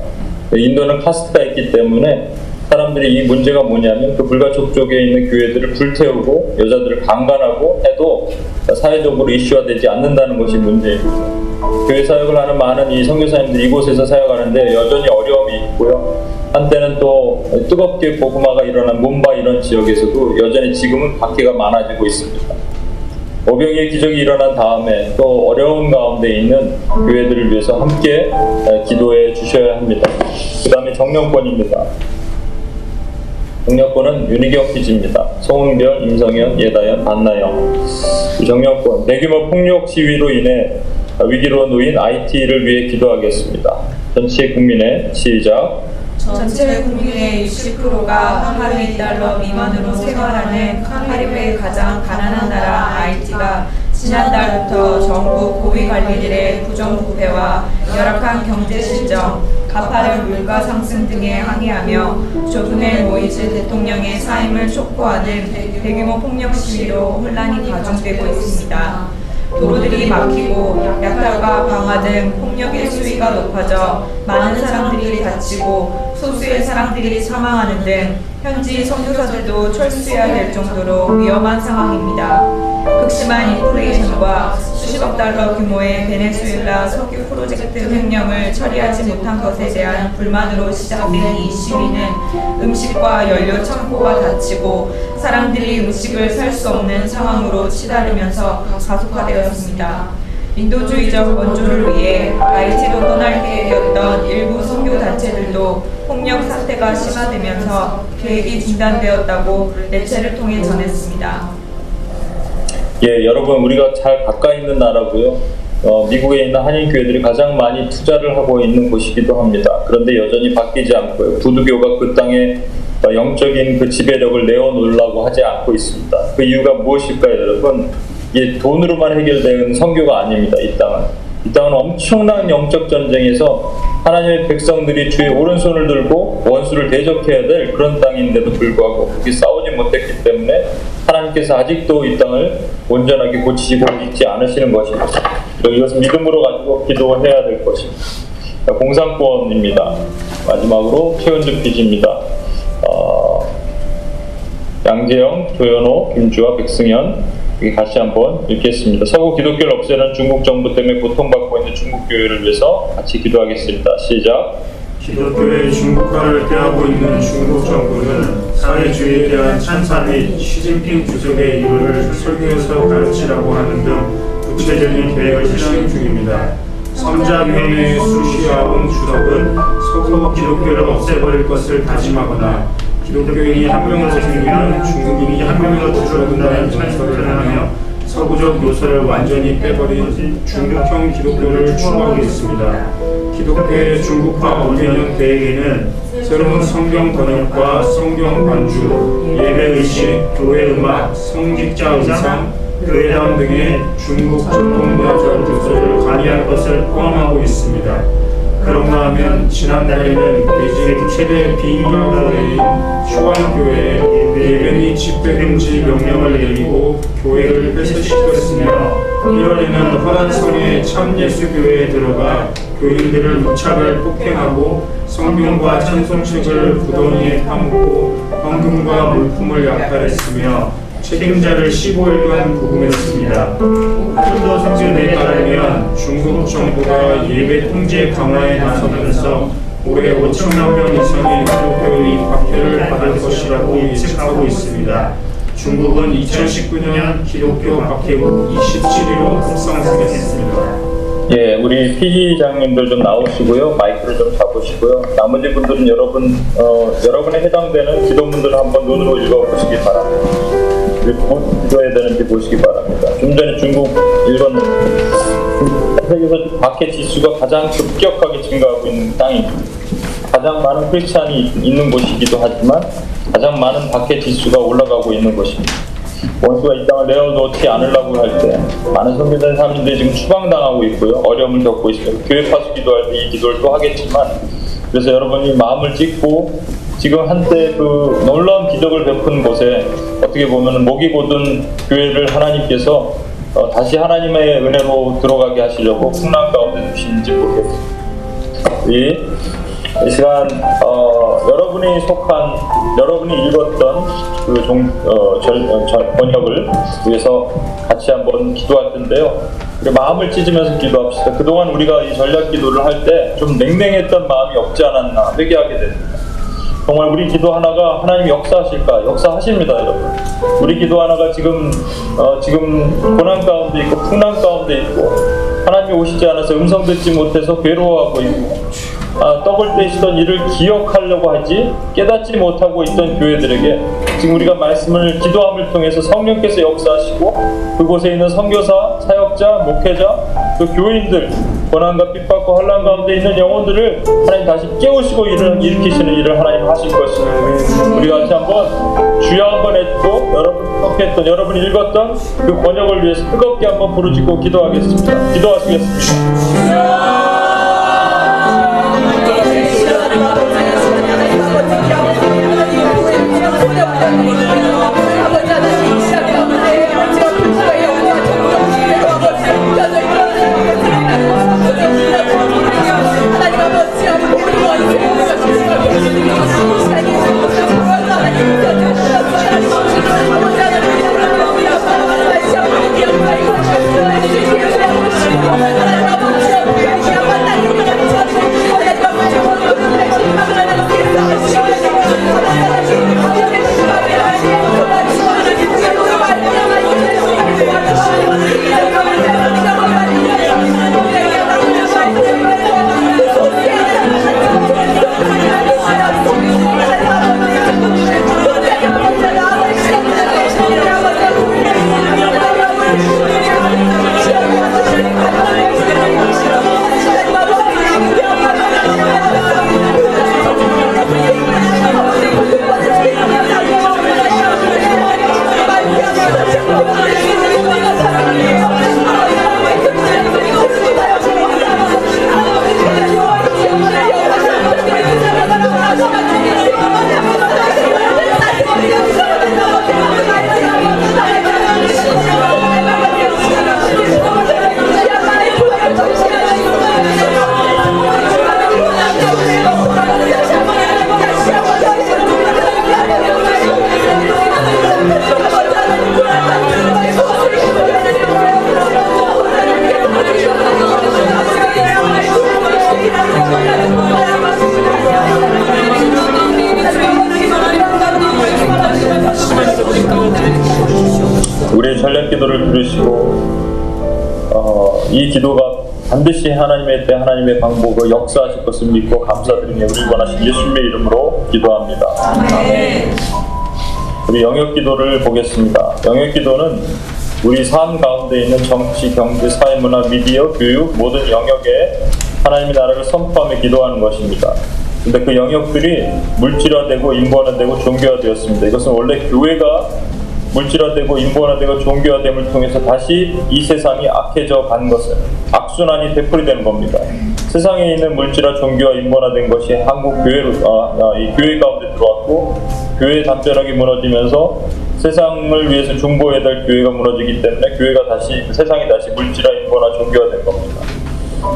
인도는 카스트가 있기 때문에 사람들이 이 문제가 뭐냐면 그 불가촉 쪽에 있는 교회들을 불태우고 여자들을 강간하고 해도 사회적으로 이슈화되지 않는다는 것이 문제입니다. 교회 사역을 하는 많은 이 선교사님들이 이곳에서 사역하는데 여전히 어려움이 있고요. 한때는 또 뜨겁게 복음화가 일어난 문바 이런 지역에서도 여전히 지금은 박해가 많아지고 있습니다. 오병이의 기적이 일어난 다음에 또 어려운 가운데 있는 교회들을 위해서 함께 기도해 주셔야 합니다. 그 다음에 정령권입니다. 정령권은 윤희경 PG입니다. 송은별, 임성현, 예다연, 안나영. 정령권, 대규모 폭력 시위로 인해 위기로 놓인 IT를 위해 기도하겠습니다. 전체 국민의 시작. 전체 국민의 60%가 하루 1달러 미만으로 생활하는 카리브의 가장 가난한 나라 아이티가 지난달부터 정부 고위 관리들의 부정부패와 열악한 경제 실정, 가파른 물가 상승 등에 항의하며 조분엘 모이즈 대통령의 사임을 촉구하는 대규모 폭력 시위로 혼란이 가중되고 있습니다. 도로들이 막히고 약탈과 방화 등 폭력의 수위가 높아져 많은 사람들이 다치고 소수의 사람들이 사망하는 등 현지 선교사들도 철수해야 될 정도로 위험한 상황입니다. 극심한 인플레이션과 수십억 달러 규모의 베네수엘라 석유 프로젝트 횡령을 처리하지 못한 것에 대한 불만으로 시작된 이 시위는 음식과 연료 창고가 닫히고 사람들이 음식을 살 수 없는 상황으로 치달으면서 가속화되었습니다. 인도주의적 원조를 위해 아이티로 떠날 계획이었던 일부 선교 단체들도 폭력 사태가 심화되면서 계획이 중단되었다고 매체를 통해 전했습니다. 예, 여러분 우리가 잘 가까이 있는 나라고요. 어, 미국에 있는 한인 교회들이 가장 많이 투자를 하고 있는 곳이기도 합니다. 그런데 여전히 바뀌지 않고요. 부두교가 그 땅에 어, 영적인 그 지배력을 내어놓으려고 하지 않고 있습니다. 그 이유가 무엇일까요, 여러분? 이게 돈으로만 해결되는 선교가 아닙니다. 이 땅은 이 땅은 엄청난 영적 전쟁에서 하나님의 백성들이 주의 오른손을 들고 원수를 대적해야 될 그런 땅인데도 불구하고 그게 싸우지 못했기 때문에 하나님께서 아직도 이 땅을 온전하게 고치시고 있지 않으시는 것입니다. 이것은 믿음으로 가지고 기도해야 될 것입니다. 공산권입니다. 마지막으로 최은주 PG입니다. 어, 양재영, 조현호, 김주아, 백승현 다시 한번 읽겠습니다. 서구 기독교를 없애는 중국 정부 때문에 고통받고 있는 중국 교회를 위해서 같이 기도하겠습니다. 시작. 기독교의 중국화를 꾀하고 있는 중국 정부는 사회주의에 대한 찬사 및 시진핑 주석의 이론을 설교에서 가르치라고 하는 등 구체적인 계획을 실행 중입니다. 삼자위원회의 수시아웅 주석은 서구 기독교를 없애버릴 것을 다짐하거나 기독교인이 한 명으로 생기면 중국인이 한 명으로 줄어든다는 찬설을 하며 서구적 요소를 완전히 빼버린 중국형 기독교를 추구하고 있습니다. 기독교의 중국화 5개년 계획에는 새로운 성경 번역과 성경 반주, 예배의식, 교회 음악, 성직자 의상, 교회당 등의 중국 전통 문화적 요소를 관리할 것을 포함하고 있습니다. 그런가 하면 지난달에는 베이징 최대 비인교회인 슈안교회에 예배 및 집회 금지 명령을 내리고 교회를 폐쇄시켰으며 1월에는 화란성의 참예수교회에 들어가 교인들을 무차별 폭행하고 성경과 찬송책을 구덩이에 파묻고 헌금과 물품을 약탈했으며 책임자를 15일간 구금했습니다. 폴더 성전에 따르면 중국 정부가 예배 통제 강화에 나서면서 올해 5천만 명 이상의 기독교인이 박해를 받을 것이라고 예측하고 있습니다. 중국은 2019년 기독교 박해국 27위로 급상승했습니다. 예, 우리 피기장님들 좀 나오시고요. 마이크를 좀 잡으시고요. 나머지 분들은 여러분, 어, 여러분에 해당되는 기도문들을 한번 눈으로 읽어보시기 바랍니다. 그리고 기도해야 되는지 보시기 바랍니다. 좀 전에 중국 읽었는데, 세계에서 박해 지수가 가장 급격하게 증가하고 있는 땅입니다. 가장 많은 크리스찬이 있는 곳이기도 하지만 가장 많은 박해 지수가 올라가고 있는 곳입니다. 원수가 이 땅을 내어놓지 않으려고 할 때 많은 선교된 사람들이 지금 추방당하고 있고요. 어려움을 겪고 있습니다. 교회 파수 기도할 때 이 기도를 또 하겠지만 그래서 여러분이 마음을 찢고 지금 한때 그 놀라운 기적을 베푼 곳에 어떻게 보면 목이 고든 교회를 하나님께서 어, 다시 하나님의 은혜로 들어가게 하시려고 풍랑 가운데 두시는지 모르겠습니다. 이, 이 시간 어, 여러분이 속한 여러분이 읽었던 그 종, 어, 절, 어, 절- 번역을 위해서 같이 한번 기도할 텐데요. 마음을 찢으면서 기도합시다. 그동안 우리가 이 전략 기도를 할 때 좀 냉랭했던 마음이 없지 않았나 회개하게 됩니다. 정말 우리 기도 하나가 하나님 역사하실까? 역사하십니다, 여러분. 우리 기도 하나가 지금 어, 지금 고난 가운데 있고 풍랑 가운데 있고 하나님이 오시지 않아서 음성 듣지 못해서 괴로워하고 있고 아, 떡을 떼시던 일을 기억하려고 하지 깨닫지 못하고 있던 교회들에게 지금 우리가 말씀을 기도함을 통해서 성령께서 역사하시고 그곳에 있는 선교사, 사역자, 목회자, 그 교인들 고난과 핍박과 혼란 가운데 있는 영혼들을 하나님 다시 깨우시고 일을 일으키시는 일을 하나님 하실 것입니다. 우리 같이 한번 주여 한번 했고 여러분 협했던 여러분 읽었던 그 번역을 위해서 뜨겁게 한번 부르짖고 기도하겠습니다. 기도하시겠습니다. 我家的媳妇儿，我的爱人，叫春梅。我家的媳妇儿，我的爱人，叫春梅。我家的媳妇儿，我的爱人，叫春梅。我家的媳妇儿，我的爱人，叫春梅。 기도를 들으시고 어, 이 기도가 반드시 하나님의 때 하나님의 방법을 역사하실 것을 믿고 감사드리며 우리 원하신 예수님의 이름으로 기도합니다. 아멘. 우리 영역 기도를 보겠습니다. 영역 기도는 우리 삶 가운데 있는 정치, 경제, 사회, 문화, 미디어, 교육 모든 영역에 하나님의 나라를 선포하며 기도하는 것입니다. 근데 그 영역들이 물질화되고 인본화되고 종교화되었습니다. 이것은 원래 교회가 물질화되고 인본화되고 종교화됨을 통해서 다시 이 세상이 악해져 간 것은 악순환이 되풀이되는 겁니다. 세상에 있는 물질화, 종교화, 인본화된 것이 한국 교회로 아, 아, 이 교회 가운데 들어왔고 교회 담벼락이 무너지면서 세상을 위해서 중보해야 될 교회가 무너지기 때문에 교회가 다시 세상이 다시 물질화, 인본화, 종교화된 겁니다.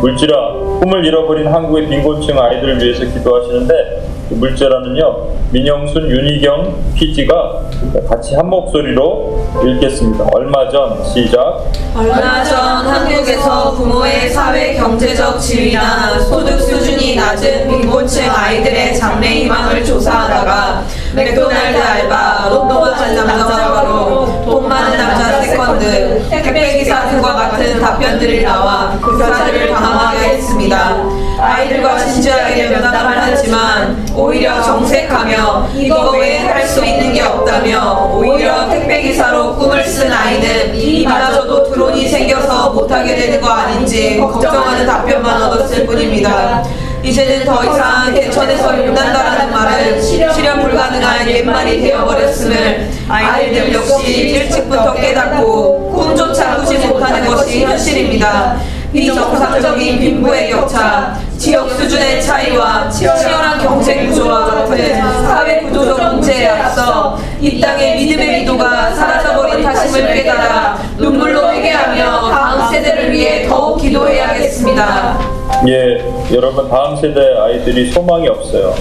물질화, 꿈을 잃어버린 한국의 빈곤층 아이들을 위해서 기도하시는데 그 물질화는요 민영순, 윤희경, PG가 같이 한 목소리로 읽겠습니다. 얼마 전 시작. 얼마 전 한국에서 부모의 사회 경제적 지위나 소득 수준이 낮은 빈곤층 아이들의 장래 희망을 조사하다가 맥도날드 알바, 로또 맞은 남자 작가로 돈 많은 남자 세컨드, 택배기사 등과 같은 답변들이 나와 교사들을 당황하게 했습니다. 아이들과 진지하게 면담을 하지만 오히려 정색하며 이거 외에 할수 있는 게 없다며 오히려 택배기사로 꿈을 쓴 아이는 이마저도 드론이 생겨서 못하게 되는 거 아닌지 걱정하는 답변만 얻었을 뿐입니다. 이제는 더 이상 개천에서 용난다라는 말은 실현 불가능한 옛말이 되어버렸음을 아이들 역시 일찍부터 깨닫고 꿈조차 꾸지 못하는 것이 현실입니다. 비정상적인 빈부의 격차, 지역 수준의 차이와 치열한 경쟁 구조와 같은 사회 구조적 문제에 앞서 이 땅의 믿음의 미도가 사라져버린 다짐을 깨달아 눈물로 회개하며 다음 세대를 위해 더욱 기도해야겠습니다. 예, 여러분 다음 세대 아이들이 소망이 없어요.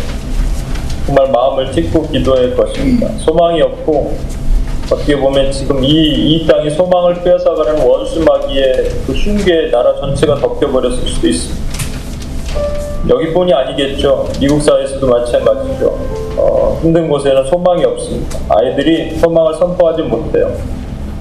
정말 마음을 찢고 기도할 것입니다. 소망이 없고 어떻게 보면 지금 이, 이 땅이 소망을 빼앗아가는 원수 마귀의 그 흉계에 나라 전체가 덮여버렸을 수도 있습니다. 여기뿐이 아니겠죠. 미국 사회에서도 마찬가지죠. 어, 힘든 곳에는 소망이 없습니다. 아이들이 소망을 선포하지 못해요.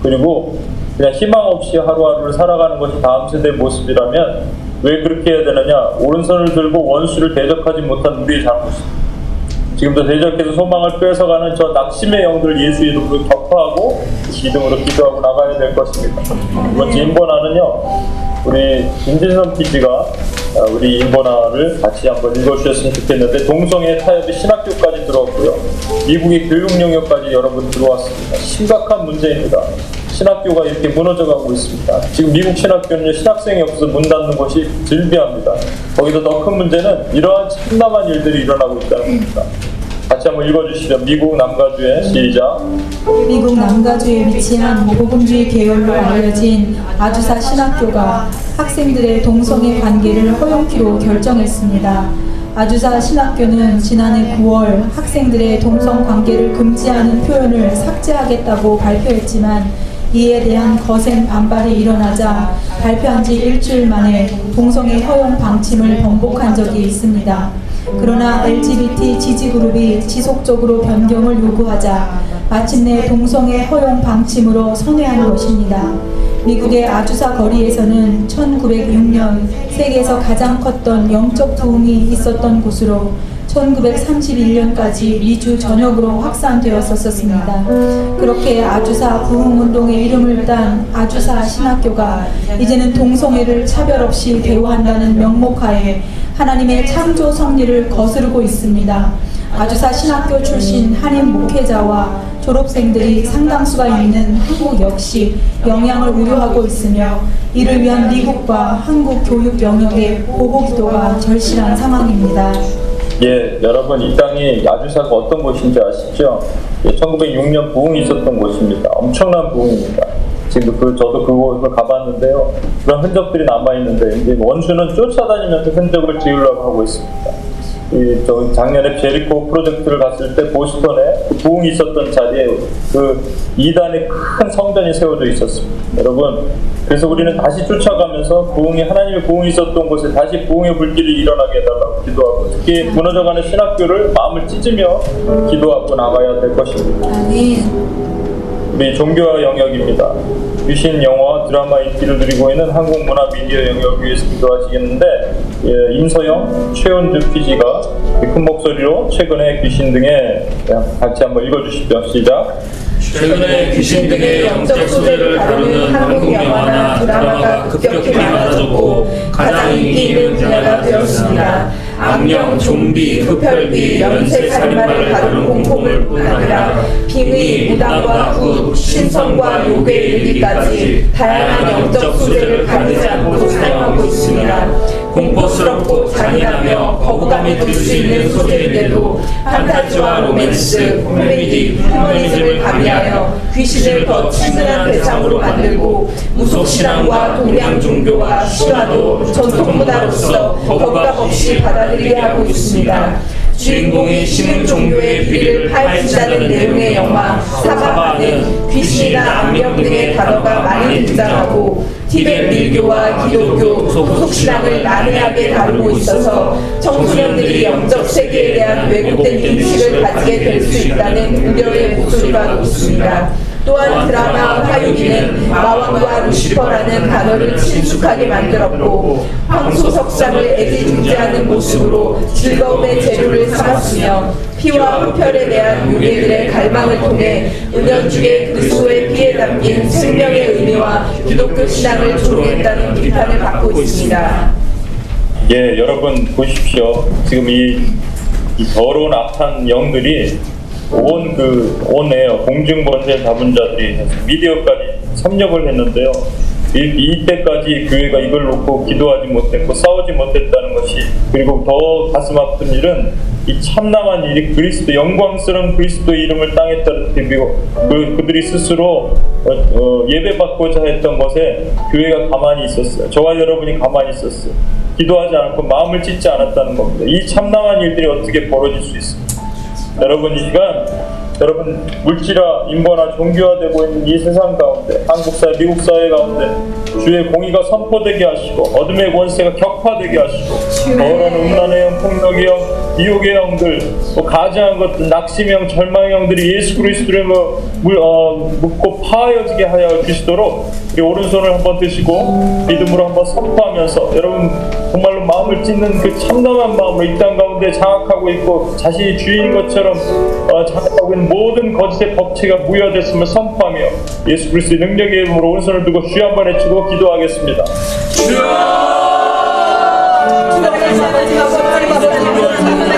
그리고 그냥 희망 없이 하루하루를 살아가는 것이 다음 세대의 모습이라면 왜 그렇게 해야 되느냐? 오른손을 들고 원수를 대적하지 못한 우리의 잘못입니다. 지금도 대적해서 소망을 뺏어가는 저 낙심의 영들을 예수 이름으로 격파하고 기둥으로 기도하고 나가야 될 것입니다. 두 번째 인본화는요. 우리 김진선 PD가 우리 인본화를 같이 한번 읽어주셨으면 좋겠는데 동성애 타협이 신학교까지 들어왔고요. 미국의 교육 영역까지 여러분 들어왔습니다. 심각한 문제입니다. 신학교가 이렇게 무너져가고 있습니다. 지금 미국 신학교는 신학생이 없어서 문 닫는 것이 즐비합니다. 거기서 더 큰 문제는 이러한 참담한 일들이 일어나고 있다는 겁니다. 같이 한번 읽어주시죠. 미국 남가주의 시작. 미국 남가주에 위치한 복음주의 계열로 알려진 아주사 신학교가 학생들의 동성애 관계를 허용키로 결정했습니다. 아주사 신학교는 지난해 9월 학생들의 동성 관계를 금지하는 표현을 삭제하겠다고 발표했지만 이에 대한 거센 반발이 일어나자 발표한 지 일주일 만에 동성애 허용 방침을 번복한 적이 있습니다. 그러나 LGBT 지지그룹이 지속적으로 변경을 요구하자 마침내 동성애 허용 방침으로 선회한 것입니다. 미국의 아주사 거리에서는 1906년 세계에서 가장 컸던 영적 도움이 있었던 곳으로 1931년까지 미주 전역으로 확산되었었습니다. 그렇게 아주사 부흥운동의 이름을 딴 아주사 신학교가 이제는 동성애를 차별 없이 대우한다는 명목하에 하나님의 창조 섭리를 거스르고 있습니다. 아주사 신학교 출신 한인 목회자와 졸업생들이 상당수가 있는 한국 역시 영향을 우려하고 있으며 이를 위한 미국과 한국 교육 영역의 보호 기도가 절실한 상황입니다. 예, 여러분 이 땅이 아주사가 어떤 곳인지 아시죠? 예, 1906년 부흥이 있었던 곳입니다. 엄청난 부흥입니다. 지금 그 저도 그곳을 가봤는데요. 그런 흔적들이 남아 있는데 이제 원수는 쫓아다니면서 흔적을 지우려고 하고 있습니다. 이, 저 작년에 제리코 프로젝트를 갔을 때 보스턴에 그 부흥이 있었던 자리에 그 2단의 큰 성전이 세워져 있었습니다. 여러분, 그래서 우리는 다시 쫓아가면서 부흥이 하나님의 부흥이 있었던 곳에 다시 부흥의 불길이 일어나게 해달라고 기도하고 특히 무너져가는 신학교를 마음을 찢으며 기도하고 나가야 될 것입니다. 우리 종교화 영역입니다. 귀신 영화 드라마 인기를 누리고 있는 한국 문화 미디어 영역 위해서 기도하시겠는데 예, 임서영, 최원주 PG가 큰 목소리로 최근에 귀신 등의 같이 한번 읽어주십시오. 시작. 최근에 귀신 등의 영적 소재를 다루는 한국 영화나 드라마가 급격히 많아졌고 가장 인기 있는 분야가 되었습니다. 악령, 좀비, 흡혈귀, 연쇄 살인마를 다룬 공포물 뿐 아니라 빙의, 무당과 굿, 신성과 요괴 얘기까지 다양한 영적 소재를 가리지 않고 사용하고 있습니다. 공포스럽고 잔인하며 거부감이 들 수 있는 소재인데도 판타지와 로맨스, 코미디, 휴머니즘을 가미하여 귀신을 더 친근한 대상으로 만들고 무속신앙과 동양 종교와 신화도 전통문화로서 거부감 없이 받아들이게 하고 있습니다. 주인공이 신흥 종교의 비리를 파헤친다는 내용의 영화 사바바는 귀신이나 악령 등의 단어가 많이 등장하고 티벳 밀교와 기독교, 소속신앙을 난해하게 다루고 있어서 청소년들이 영적 세계에 대한 왜곡된 인식을 가지게 될 수 있다는 우려의 목소리가 높습니다. 또한 드라마 화요기는 마왕과 루시퍼라는 단어를 친숙하게 만들었고 황소석상을 애지중지하는 모습으로 즐거움의 재료를 삼았으며 피와 흡혈에 대한 유괴들의 갈망을 통해 은연중에 그리스도의 피에 담긴 생명의 의미와 기독교 신앙을 조롱했다는 비판을 받고 있습니다. 예, 여러분 보십시오. 지금 이, 이 더러운 악한 영들이 온 그, 온에 공중번제 잡은 자들이 미디어까지 섭렵을 했는데요. 이, 이때까지 교회가 이걸 놓고 기도하지 못했고 싸우지 못했다는 것이 그리고 더 가슴 아픈 일은 이 참남한 일이 그리스도 영광스러운 그리스도 이름을 땅에 떨어뜨리고 그, 그들이 스스로 어, 어, 예배받고자 했던 것에 교회가 가만히 있었어요. 저와 여러분이 가만히 있었어요. 기도하지 않고 마음을 찢지 않았다는 겁니다. 이 참남한 일들이 어떻게 벌어질 수 있습니까? 여러분 이 시간 여러분 물질화, 인본화, 종교화되고 있는 이 세상 가운데 한국 사회, 미국 사회 가운데 주의 공의가 선포되게 하시고 어둠의 권세가 격파되게 하시고 더러운 음란의 영, 폭력의 영, 미혹의 영들, 뭐 가증한 것들, 절망의 영들이 예수 그리스도를 뭐, 물, 어, 묻고 파여지게 하여 주시도록 우리 오른손을 한번 드시고 믿음으로 한번 선포하면서 여러분 정말로 마음을 찢는 그 참담한 마음으로 이 땅 가운데 장악하고 있고 자신이 주인인 것처럼 어, 장악하고 있는 모든 거짓의 법체가 무효됐음을 선포하며 예수 그리스도의 능력의 이름으로 오른손을 두고 주여 한번 외치고 기도하겠습니다. You. Thank you.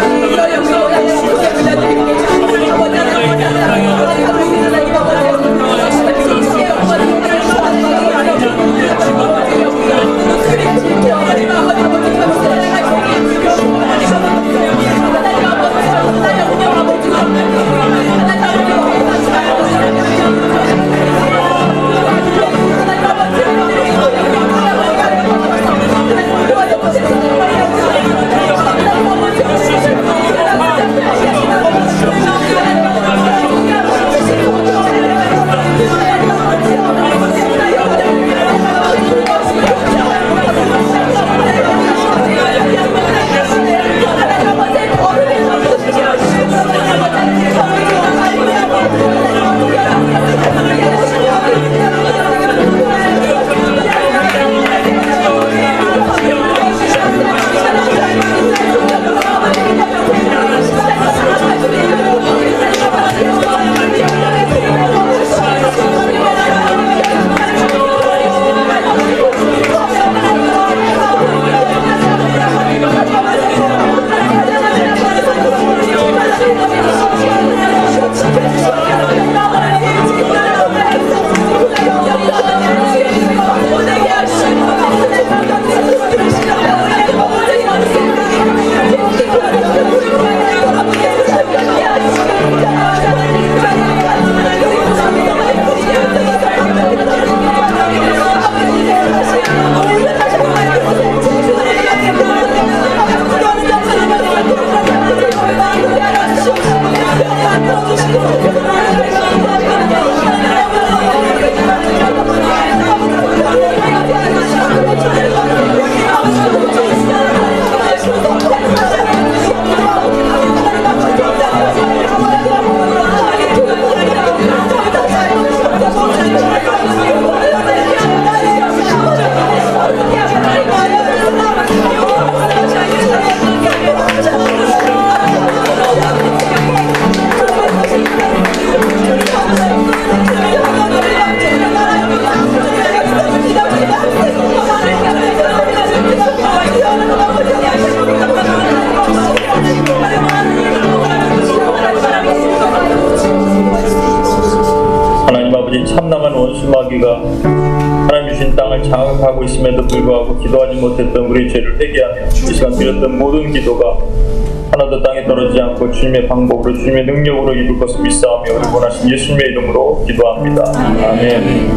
주님의 방법으로 주님의 능력으로 이룰 것을 믿사오며 우리 원하신 예수님의 이름으로 기도합니다. 아멘.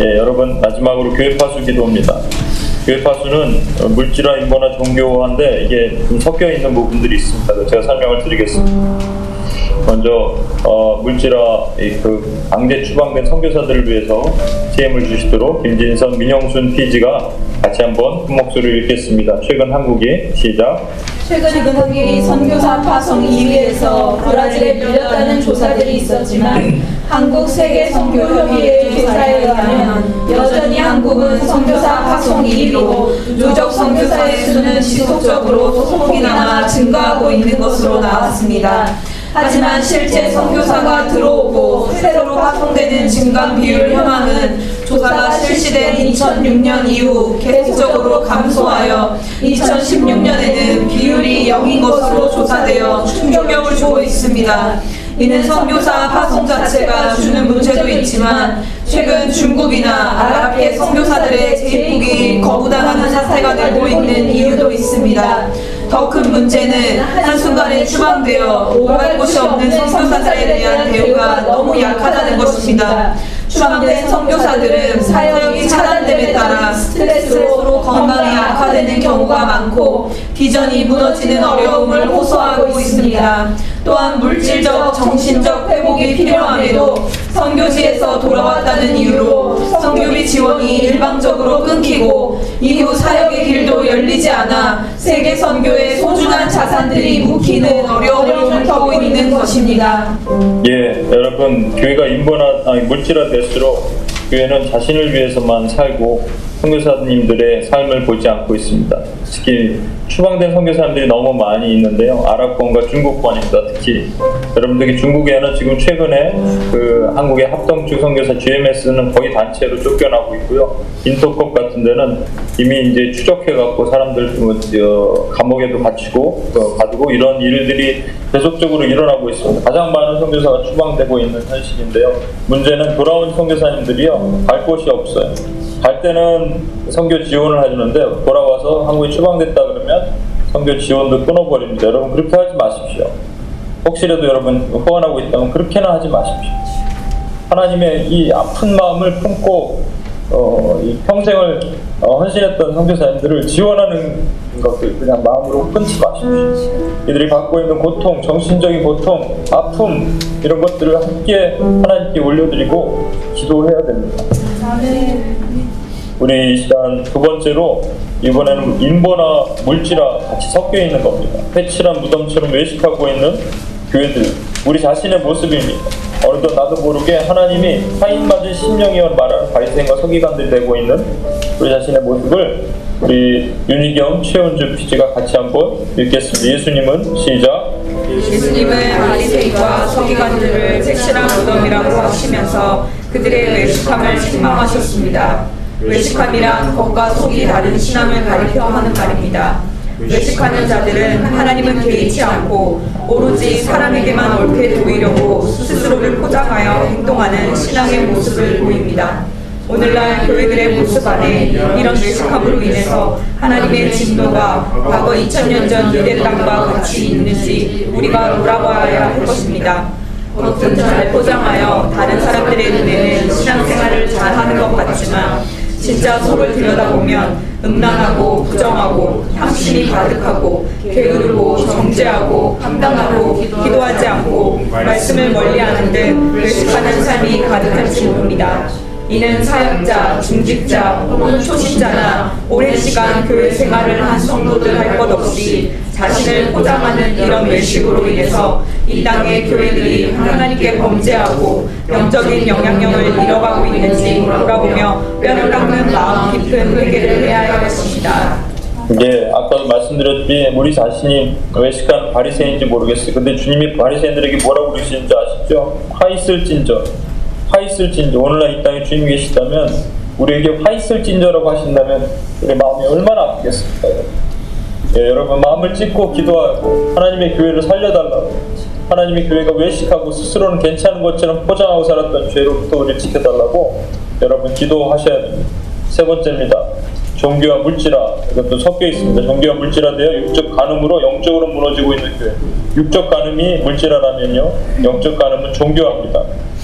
예, 여러분 마지막으로 교회 파수 기도입니다. 교회 파수는 어, 물질화 인본화 종교화인데 이게 좀 섞여 있는 부분들이 있습니다. 제가 설명을 드리겠습니다. 먼저 어, 물질화 이그 강제 추방된 선교사들을 위해서 TM을 주시도록 김진선, 민영순 PG가 같이 한번 큰 목소리를 읽겠습니다. 최근 한국이 시작. 최근 한국이 선교사 파송 2위에서 브라질에 밀렸다는 조사들이 있었지만 한국 세계 선교협의회 조사에 의하면 여전히 한국은 선교사 파송 2위로 누적 선교사의 수는 지속적으로 소폭이 남아 증가하고 있는 것으로 나왔습니다. 하지만 실제 선교사가 들어오고 새로 파송되는 증감 비율 현황은 조사가 실시된 2006년 이후 계속적으로 감소하여 2016년에는 비율이 0인 것으로 조사되어 충격을 주고 있습니다. 이는 선교사 파송 자체가 주는 문제도 있지만 최근 중국이나 아랍계 선교사들의 재입국이 거부당하는 사태가 되고 있는 이유도 있습니다. 더 큰 문제는 한순간에 추방되어 오갈 곳이 없는 선교사자에 대한 대우가 너무 약하다는 것입니다. 추방된 선교사들은 사역이 차단됨에 따라 스트레스로 건강이 악화되는 경우가 많고 비전이 무너지는 어려움을 호소하고 있습니다. 또한 물질적, 정신적 회복이 필요함에도 선교지에서 돌아왔다는 이유로 선교비 지원이 일방적으로 끊기고 이후 사역의 길도 열리지 않아 세계 선교의 소중한 자산들이 묵히는 어려움을 겪고 있는 것입니다. 예, 여러분 교회가 인본화 아니 물질화 될수록 교회는 자신을 위해서만 살고 선교사님들의 삶을 보지 않고 있습니다. 특히 추방된 선교사님들이 너무 많이 있는데요. 아랍권과 중국권입니다. 특히 여러분들이 중국에는 지금 최근에 그 한국의 합동축 선교사 GMS는 거의 단체로 쫓겨나고 있고요. 인터컵 같은 데는 이미 이제 추적해갖고 사람들 뭐, 어, 감옥에도 갇히고 어, 가두고 이런 일들이 계속적으로 일어나고 있습니다. 가장 많은 선교사가 추방되고 있는 현실인데요. 문제는 돌아온 선교사님들이요 갈 곳이 없어요. 갈 때는 선교 지원을 해주는데 돌아와서 한국에 추방됐다 그러면 선교 지원도 끊어버립니다. 여러분 그렇게 하지 마십시오. 혹시라도 여러분 후원하고 있다면 그렇게는 하지 마십시오. 하나님의 이 아픈 마음을 품고 어, 이 평생을 어, 헌신했던 선교사님들을 지원하는 것들 그냥 마음으로 끊지 마십시오. 이들이 갖고 있는 고통, 정신적인 고통, 아픔 이런 것들을 함께 하나님께 올려드리고 기도해야 됩니다. 우리 이 시간 두 번째로 이번에는 인보나 물질화 같이 섞여 있는 겁니다. 회칠한 무덤처럼 외식하고 있는 교회들, 우리 자신의 모습입니다. 어느덧 나도 모르게 하나님이 하인맞은 심령이여 말하는 바리새인과 서기관들이 되고 있는 우리 자신의 모습을 우리 윤희경, 최은주 PG가 같이 한번 읽겠습니다. 예수님은 시작. 예수님은 바리새인과 서기관들을 색실한 무덤이라고 하시면서 그들의 외식함을 책망하셨습니다. 외식함이란 겉과 속이 다른 신앙을 가리켜 하는 말입니다. 외식하는 자들은 하나님은 개의치 않고 오로지 사람에게만 옳게 보이려고 스스로를 포장하여 행동하는 신앙의 모습을 보입니다. 오늘날 교회들의 모습 안에 이런 외식함으로 인해서 하나님의 진노가 과거 2000년 전 유대 땅과 같이 있는지 우리가 돌아봐야 할 것입니다. 겉은 잘 포장하여 다른 사람들의 눈에는 신앙생활을 잘하는 것 같지만 진짜 속을 들여다보면 음란하고 부정하고 탐심이 가득하고 게으르고 정죄하고 황당하고 기도하지 않고 말씀을 멀리하는 등 외식하는 삶이 가득할지 모릅니다. 이는 사역자, 중직자 혹은 초신자나 오랜 시간 교회 생활을 한 성도들 할 것 없이 자신을 포장하는 이런 외식으로 인해서 이 땅의 교회들이 하나님께 범죄하고 영적인 영향력을 잃어가고 있는지 돌아보며 뼈를 깎는 마음 깊은 회개를 해야 할 것입니다. 예, 아까도 말씀드렸듯이 우리 자신이 외식한 바리새인인지 모르겠어요. 근데 주님이 바리새인들에게 뭐라고 그러시는지 아시죠? 화 있을진저, 화 있을진저. 오늘날 이 땅에 주님 계시다면 우리에게 화 있을진저라고 하신다면 우리 마음이 얼마나 아프겠습니까? 예, 여러분 마음을 찢고 기도하고 하나님의 교회를 살려달라고 하나님의 교회가 외식하고 스스로는 괜찮은 것처럼 포장하고 살았던 죄로부터 우리를 지켜달라고 여러분 기도하셔야 됩니다. 세 번째입니다. 종교와 물질화 이것도 섞여 있습니다. 종교와 물질화되어 육적 간음으로 영적으로 무너지고 있는 교회. 육적 간음이 물질화라면요, 영적 간음은 종교화입니다.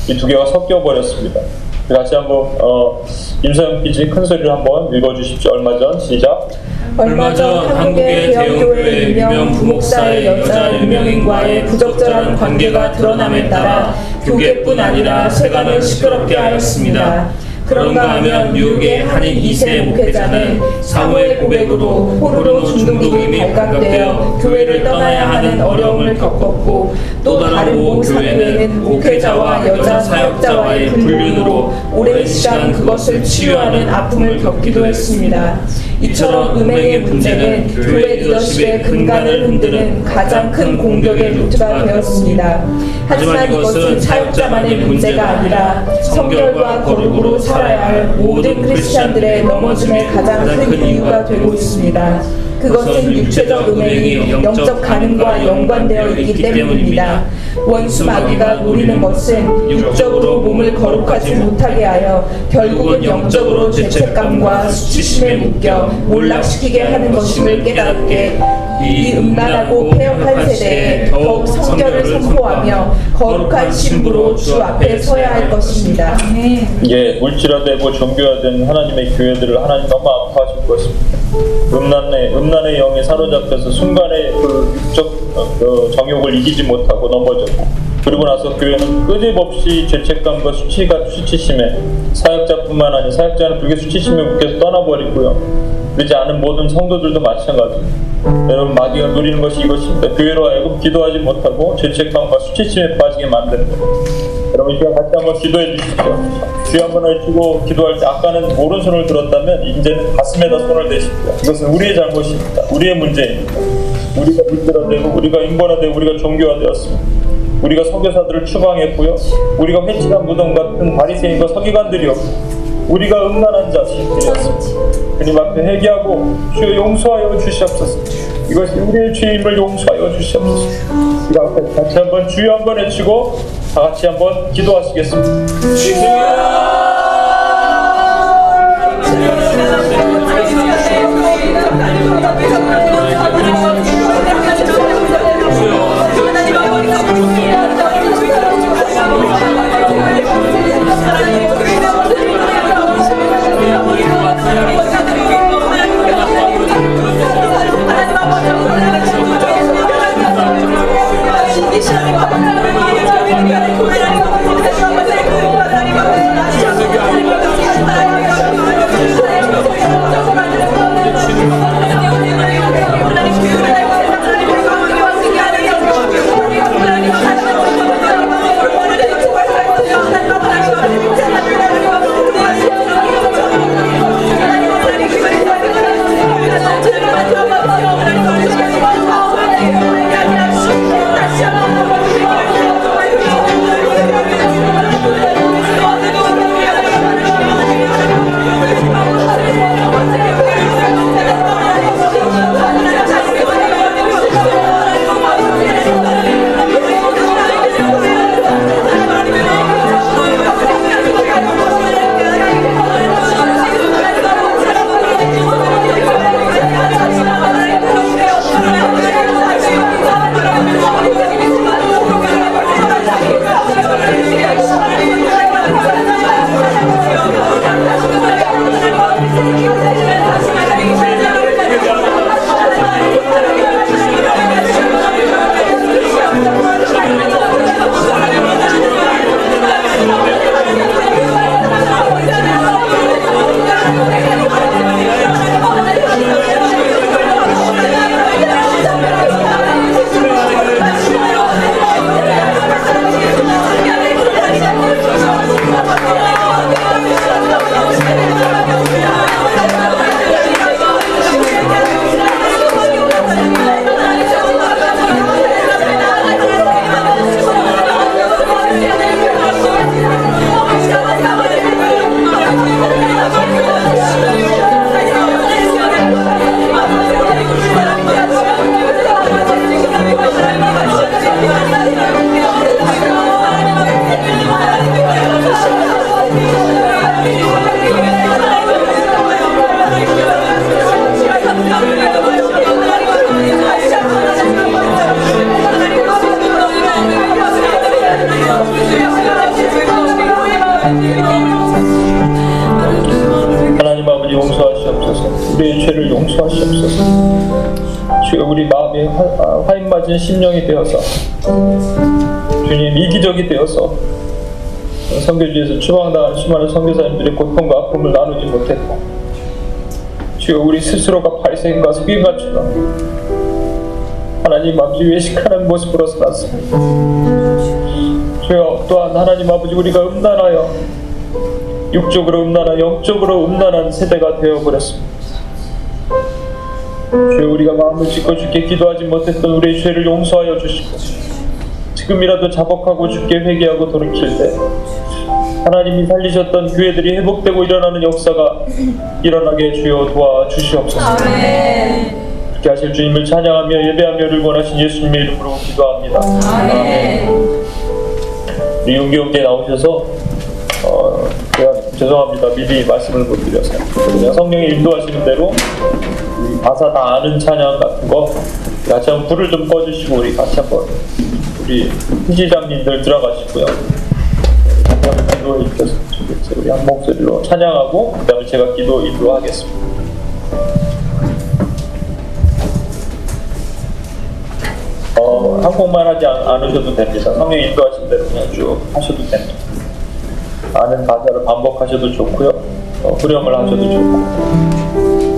이 두 개가 섞여 버렸습니다. 같이 한번 어, 임서영 PG 큰 소리를 한번 읽어주십시오. 얼마 전 시작. 얼마 전 한국의 대형교회 유명 부목사의 여자 유명인과의 부적절한 관계가 드러남에 따라 교계뿐 아니라 세간을 시끄럽게 하였습니다. 그런가 하면 뉴욕의 한인 2세 목회자는 사후의 고백으로 포르노 중독이 발각되어 교회를 떠나야 하는 어려움을 겪었고 또 다른 모 사교회는 목회자와 여자 사역자와의 불륜으로 오랜 시간 그것을 치유하는 아픔을 겪기도 했습니다. 이처럼 음행의 문제는 교회 리더십의 근간을 흔드는 가장 큰 공격의 루트가 되었습니다. 하지만 이것은 사역자만의 문제가 아니라 성결과 거룩으로 살아야 할 모든 크리스찬들의 넘어짐의 가장 큰 이유가 되고 있습니다. 그것은 육체적 음행이 영적 가능과 연관되어 있기 때문입니다. 원수 마귀가 노리는 것은 육적으로 몸을 거룩하지 못하게 하여 결국은 영적으로 죄책감과 수치심에 묶여 몰락시키게 하는 것임을 깨닫게 이 음란하고 폐역한 세대에 더욱 성결을 선포하며 거룩한 신부로 주 앞에 서야 할 것입니다. 예, 물질화되고 종교화된 하나님의 교회들을 하나님 너무 아파하실 것입니다. 음란의 음 란의 영에 사로잡혀서 순간에 그 육적 어, 그 정욕을 이기지 못하고 넘어졌고 그리고 나서 교회는 끊임없이 죄책감과 수치가 수치심에 사역자뿐만 아니라 사역자는 그게 수치심에 묶여서 떠나버리고요. 그러지 않은 모든 성도들도 마찬가지입니다. 여러분 마귀가 누리는 것이 이것입니다. 교회로 하여금 기도하지 못하고 죄책감과 수치심에 빠지게 만드는 겁니다. 여러분 이 시간 같이 한번 기도해 주십시오. 귀 한번 해주고 기도할 때 아까는 오른손을 들었다면 이제는 가슴에다 손을 대십시오. 이것은 우리의 잘못입니다. 우리의 문제입니다. 우리가 물들어되고 우리가 인본화되고 우리가 종교화되었습니다. 우리가 선교사들을 추방했고요. 우리가 회칠한 무덤 같은 바리새인과 서기관들이었고 우리가 음란한 자식들이었습니다. 주님 앞에 회개하고 주여 용서하여 주시옵소서. 이것이 우리의 죄임을 용서하여 주시옵소서. 우리 앞에 같이 한번 주여 한번 외치고 다 같이 한번 기도하시겠습니다. You. 아버지 외식하는 모습으로 살았습니다. 주여 또한 하나님 아버지 우리가 음란하여 육적으로 음란한 영적으로 음란한 세대가 되어버렸습니다. 주여 우리가 마음을 찢고 주께 기도하지 못했던 우리의 죄를 용서하여 주시고 지금이라도 자복하고 주께 회개하고 돌이킬 때 하나님이 살리셨던 교회들이 회복되고 일어나는 역사가 일어나게 주여 도와주시옵소서. 아멘. 그렇게 하실 주님을 찬양하며 예배하며를 원하신 예수님의 이름으로 기도합니다. 아멘. 우리 용기롭게 나오셔서 어, 제가 죄송합니다. 미리 말씀을 못 드려서 그냥 성령이 인도하시는 대로 가사 다 아는 찬양 같은 거 같이 한번 불을 좀 꺼주시고 우리 같이 한번 우리 희시장님들 들어가시고요. 기도해 주셨으면 좋겠어요. 우리 한 목소리로 찬양하고 그다음에 제가 기도 인도하겠습니다. 한국말 하지 않, 않으셔도 됩니다. 성령 인도하신 대로 그냥 쭉 하셔도 됩니다. 아는 가사를 반복하셔도 좋고요. 어, 후렴을 하셔도 좋고.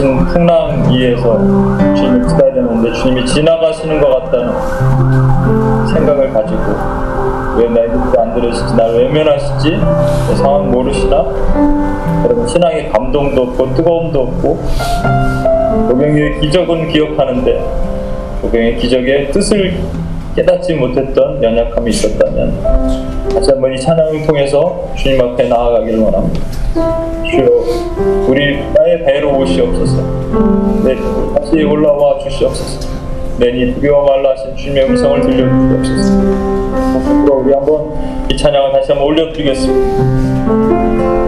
거친 풍랑 위에서 주님을 기다려야 되는데 주님이 지나가시는 것 같다는 생각을 가지고 왜 나에게 안 들으시지? 나를 외면하시지? 내 상황 모르시나? 여러분 신앙의 감동도 없고 뜨거움도 없고 도경의 기적은 기억하는데 도경의 기적의 뜻을 깨닫지 못했던 연약함이 있었다면 다시 한번 이 찬양을 통해서 주님 앞에 나아가기를 원합니다. 주여 우리 나의 배로 오시옵소서. 내 다시 올라와 주시옵소서. 내니 두려워 말라 하신 주님의 음성을 들려주시옵소서. 앞으로 우리 한번 이 찬양을 다시 한번 올려드리겠습니다.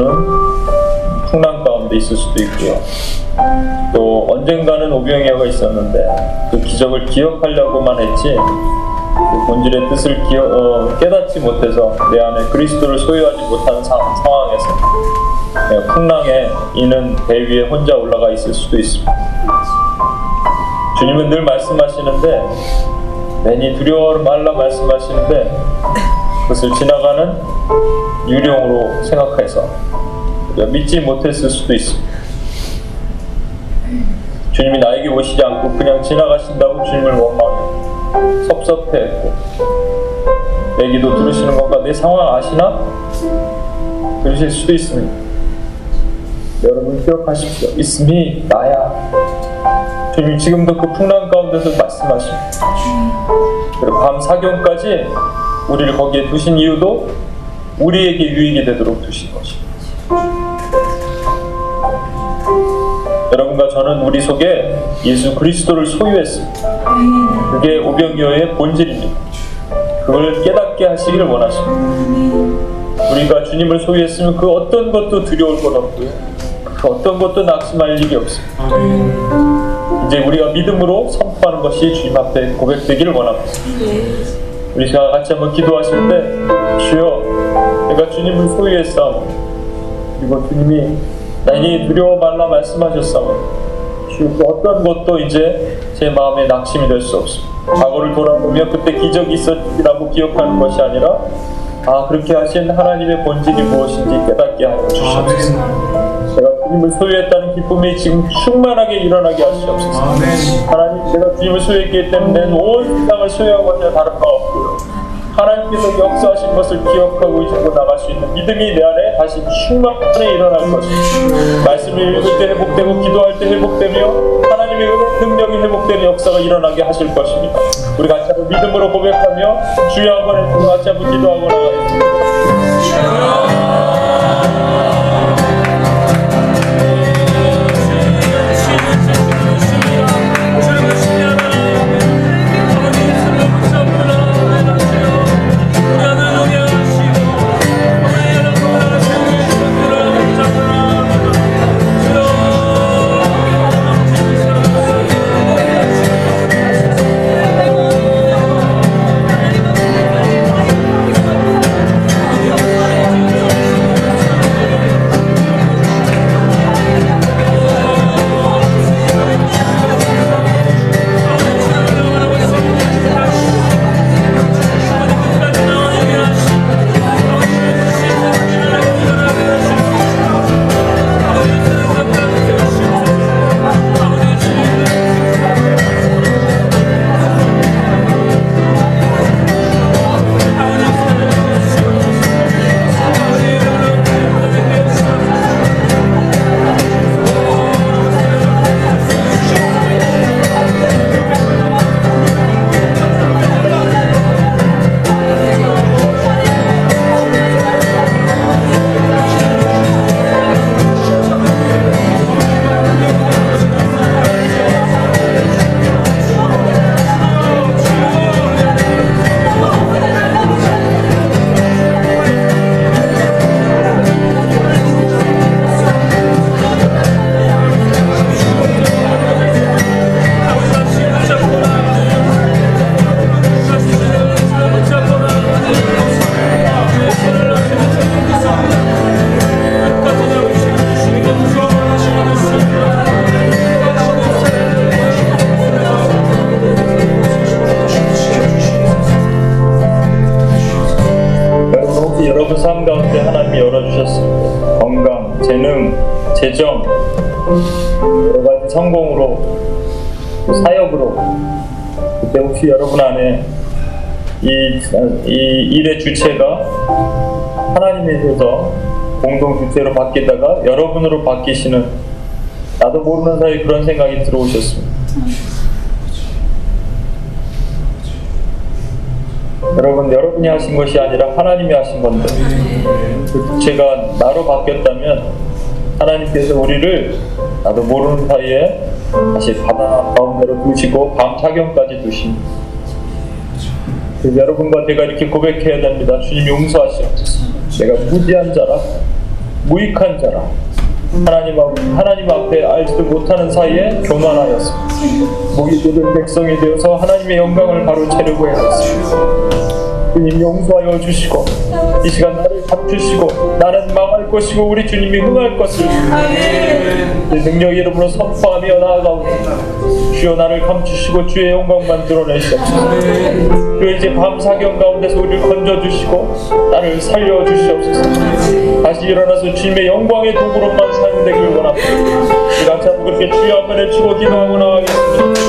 개인적으로는 풍랑 가운데 있을 수도 있고요. 또 언젠가는 오병이어가 있었는데 그 기적을 기억하려고만 했지 그 본질의 뜻을 기어, 어, 깨닫지 못해서 내 안에 그리스도를 소유하지 못하는 상, 상황에서 네, 풍랑에 이는 배 위에 혼자 올라가 있을 수도 있습니다. 주님은 늘 말씀하시는데 괜히 두려워 말라 말씀하시는데 그것을 지나가는 유령으로 생각해서 믿지 못했을 수도 있습니다. 주님이 나에게 오시지 않고 그냥 지나가신다고 주님을 원망해 섭섭해했고 내 기도 들으시는 건가 내 상황 아시나? 그러실 수도 있습니다. 여러분 기억하십시오. Me, 나야. 주님 지금도 그 풍랑 가운데서 말씀하십니다. 그리고 밤 사경까지 우리를 거기에 두신 이유도 우리에게 유익이 되도록 두신 것입니다. 여러분과 저는 우리 속에 예수 그리스도를 소유했습니다. 그게 오병이어의 본질입니다. 그걸 깨닫게 하시기를 원하십니다. 우리가 주님을 소유했으면 그 어떤 것도 두려울 것 없고요. 그 어떤 것도 낙심할 일이 없습니다. 이제 우리가 믿음으로 선포하는 것이 주님 앞에 고백되기를 원합니다. 우리 시간 같이 한번 기도하실 때 주여 내가 주님을 소유했사오 그리고 주님이 나에게 두려워 말라 말씀하셨사오 주여 그 어떤 것도 이제 제 마음에 낙심이 될 수 없습니다. 과거를 돌아보며 그때 기적이 있었지라고 기억하는 것이 아니라 아 그렇게 하신 하나님의 본질이 무엇인지 깨닫게 하여 주시옵소서. 제가 주님을 소유했다는 기쁨이 지금 충만하게 일어나게 하시옵소서. 하나님 내가 주님을 소유했기 때문에 온 세상을 소유한 것이나 다른 바 없고요. 하나님께서 역사하신 것을 기억하고 잊고 나갈 수 있는 믿음이 내 안에 다시 충만하게 일어날 것입니다. 말씀을 읽을 때 회복되고 기도할 때 회복되며 하나님의 은혜 능력이 회복되는 역사가 일어나게 하실 것입니다. 우리 같이 한번 믿음으로 고백하며 주여 한번 같이 한번 기도하고 나가겠습니다. 혹시 여러분 안에 이, 이 일의 주체가 하나님에 대해서 공동 주체로 바뀌다가 여러분으로 바뀌시는 나도 모르는 사이에 그런 생각이 들어오셨습니다. 여러분 여러분이 하신 것이 아니라 하나님이 하신 건데 그 제가 나로 바뀌었다면 하나님께서 우리를 나도 모르는 사이에 다시 바다 가운데로 두시고 밤 사경까지 두십니다. 그래서 여러분과 제가 이렇게 고백해야 됩니다. 주님 용서하시옵소서. 내가 무지한 자라, 무익한 자라, 하나님, 앞, 하나님 앞에 알지도 못하는 사이에 교만하였습니다. 목이 뜯은 백성이 되어서 하나님의 영광을 바로 채르고 해왔습니다. 주님 용서하여 주시고 이 시간 나를 감추시고 나는 망 할 것이고 우리 주님이 흥할 것을 내 능력 이름으로 선포하며 나아가옵니다 주여 나를 감추시고 주의 영광만 드러내시옵소서. 주여 이제 밤 사경 가운데서 우리를 건져주시고 나를 살려주시옵소서. 다시 일어나서 주님의 영광의 도구로만 사용되길 원합니다. 우리 같이 한번 그렇게 주여 한번 외치고 기도하고 나가겠습니다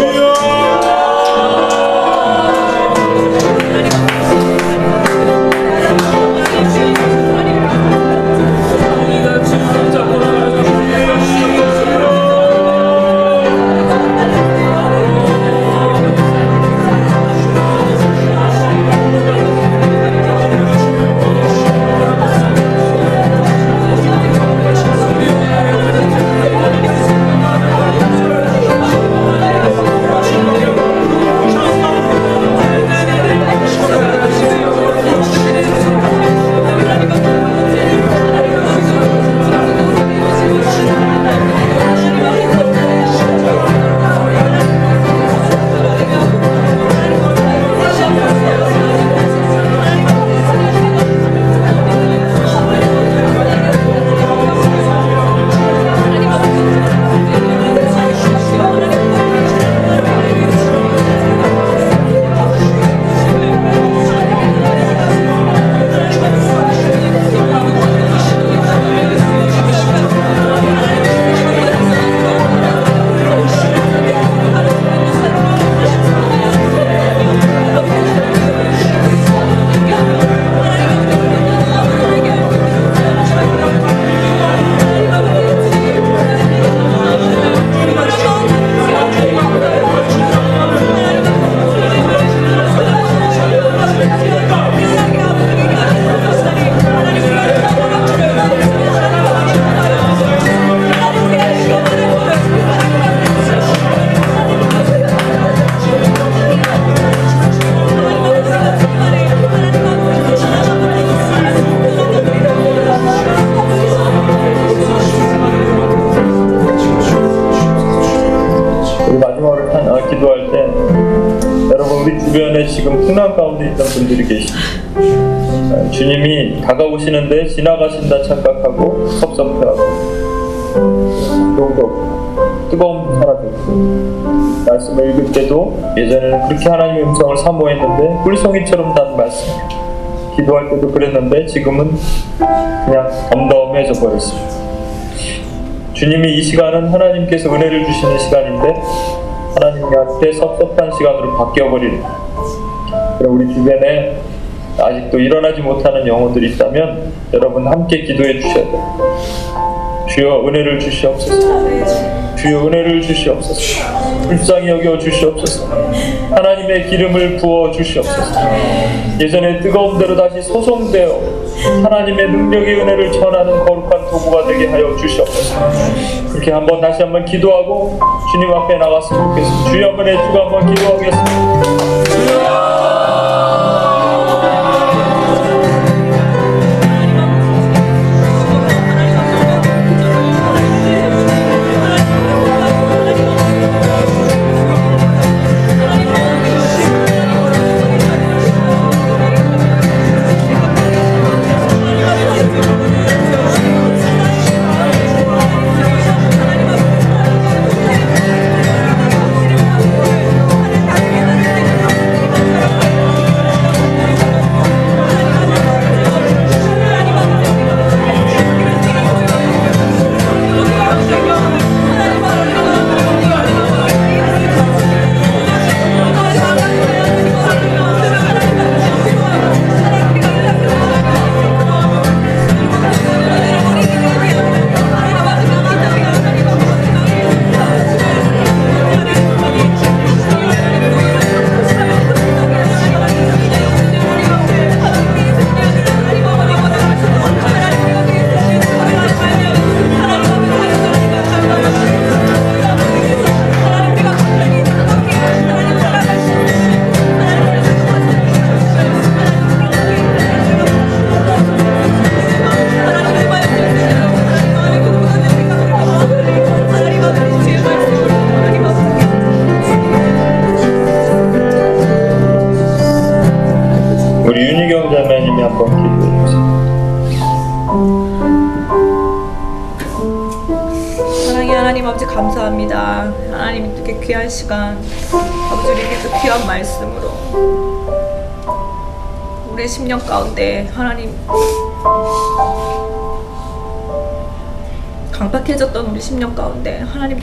오시는데 지나가신다 착각하고 섭섭해하고. 정도. 없고 뜨거운 사라졌고 말씀을 읽을 때도 예전에는 그렇게 하나님의 음성을 사모했는데 꿀송이처럼 단 말씀. 기도할 때도 그랬는데 지금은 그냥 덤덤해져 버렸습니다. 주님이 이 시간은 하나님께서 은혜를 주시는 시간인데 하나님한테 섭섭한 시간으로 바뀌어버리는 그럼 우리 주변에 아직도 일어나지 못하는 영혼들이 있다면 여러분 함께 기도해 주셔야 돼요. 주여 은혜를 주시옵소서. 주여 은혜를 주시옵소서. 불쌍히 여겨 주시옵소서. 하나님의 기름을 부어 주시옵소서. 예전에 뜨거운 대로 다시 소송되어 하나님의 능력의 은혜를 전하는 거룩한 도구가 되게 하여 주시옵소서. 그렇게 한번 다시 한번 기도하고 주님 앞에 나갔으면 좋겠습니다. 주여 한번 해주고 한번 기도하겠습니다.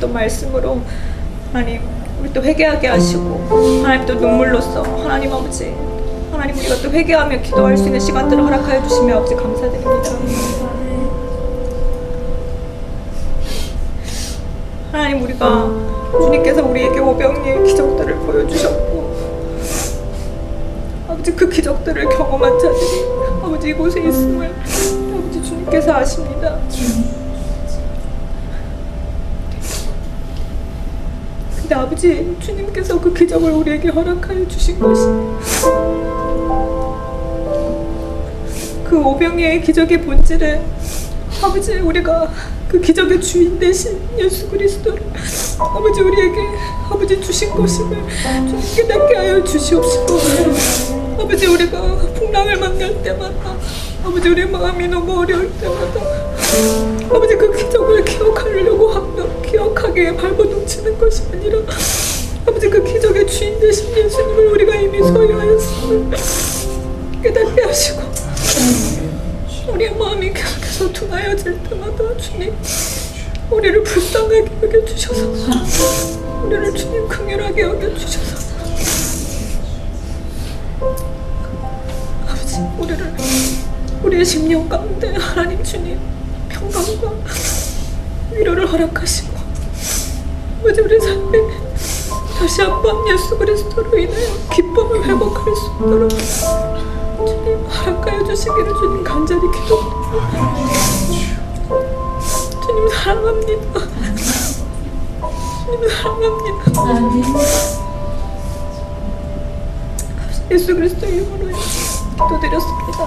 또 말씀으로 하나님 우리 또 회개하게 하시고 하나님 또 눈물로써 하나님 아버지 하나님 우리가 또 회개하며 기도할 수 있는 시간들을 허락하여 주시며 아버지 감사드립니다. 하나님 우리가 주님께서 우리에게 오병이의 기적들을 보여주셨고 아버지 그 기적들을 경험한 자들이 아버지 이곳에 있음을 아버지 주님께서 아십니다. 근데 아버지 주님께서 그 기적을 우리에게 허락하여 주신 것이 그 오병이의 기적의 본질은 아버지 우리가 그 기적의 주인 대신 예수 그리스도를 아버지 우리에게 아버지 주신 것임을 좀 깨닫게 하여 주시옵시고 아버지 우리가 풍랑을 만날 때마다 아버지 우리 마음이 너무 어려울 때마다 아버지 그 기적을 기억하려고 하며 기억하게 발버둥치는 것이 아니라 아버지 그 기적의 주인 되신 예수님을 우리가 이미 소유하였음을 깨닫게 하시고 우리의 마음이 계속해서 둔하여질 때마다 주님 우리를 불쌍하게 여겨주셔서 우리를 주님 긍휼하게 여겨주셔서 아버지 우리를 우리의 심령 가운데 하나님 주님 평강과 위로를 허락하시고 아버지 우리 삶에 다시 한번 예수 그리스도로 인하여 기쁨을 회복할 수 있도록 주님 허락하여 주시기를 주님 간절히 기도합니다. 주님 사랑합니다. 주님 사랑합니다. 예수 그리스도 이름으로 기도드렸습니다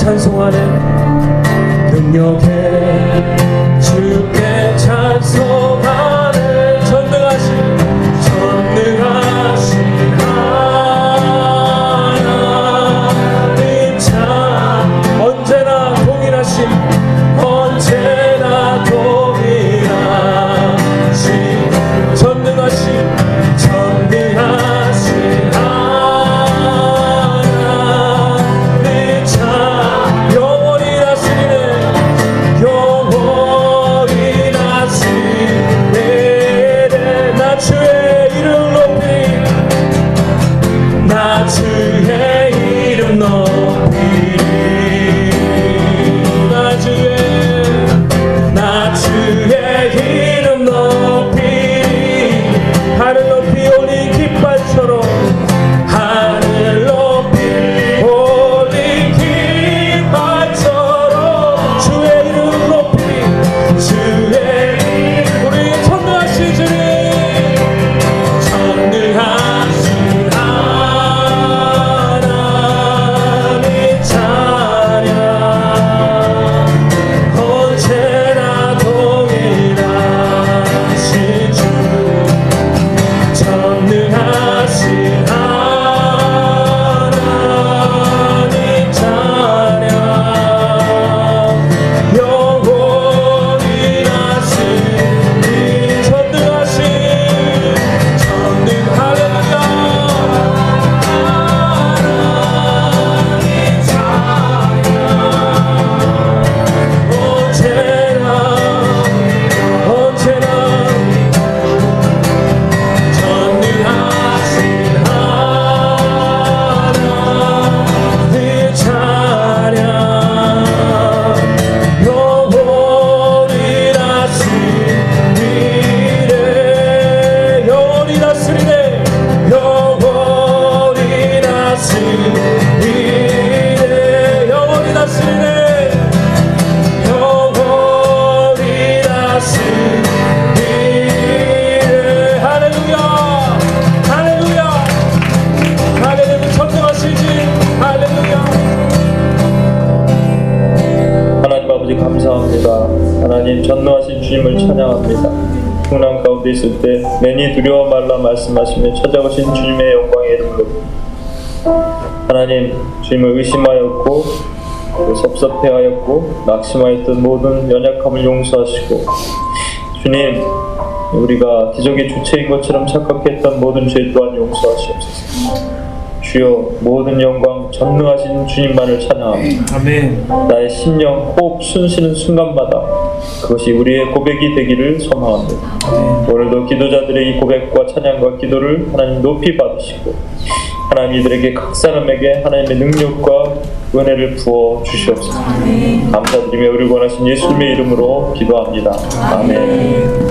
찬송하는 능력의 주님을 의심하였고 섭섭해하였고 낙심하였던 모든 연약함을 용서하시고 주님 우리가 기적의 주체인 것처럼 착각했던 모든 죄 또한 용서하시옵소서. 주여 모든 영광 전능하신 주님만을 찬양합니다. 아멘. 나의 신령 호흡 숨쉬는 순간마다 그것이 우리의 고백이 되기를 소망합니다. 아멘. 오늘도 기도자들의 이 고백과 찬양과 기도를 하나님 높이 받으시고 사람 이들에게 각 사람에게 하나님의 능력과 은혜를 부어 주시옵소서. 감사드리며 우리 원하신 예수님의 이름으로 기도합니다. 아멘.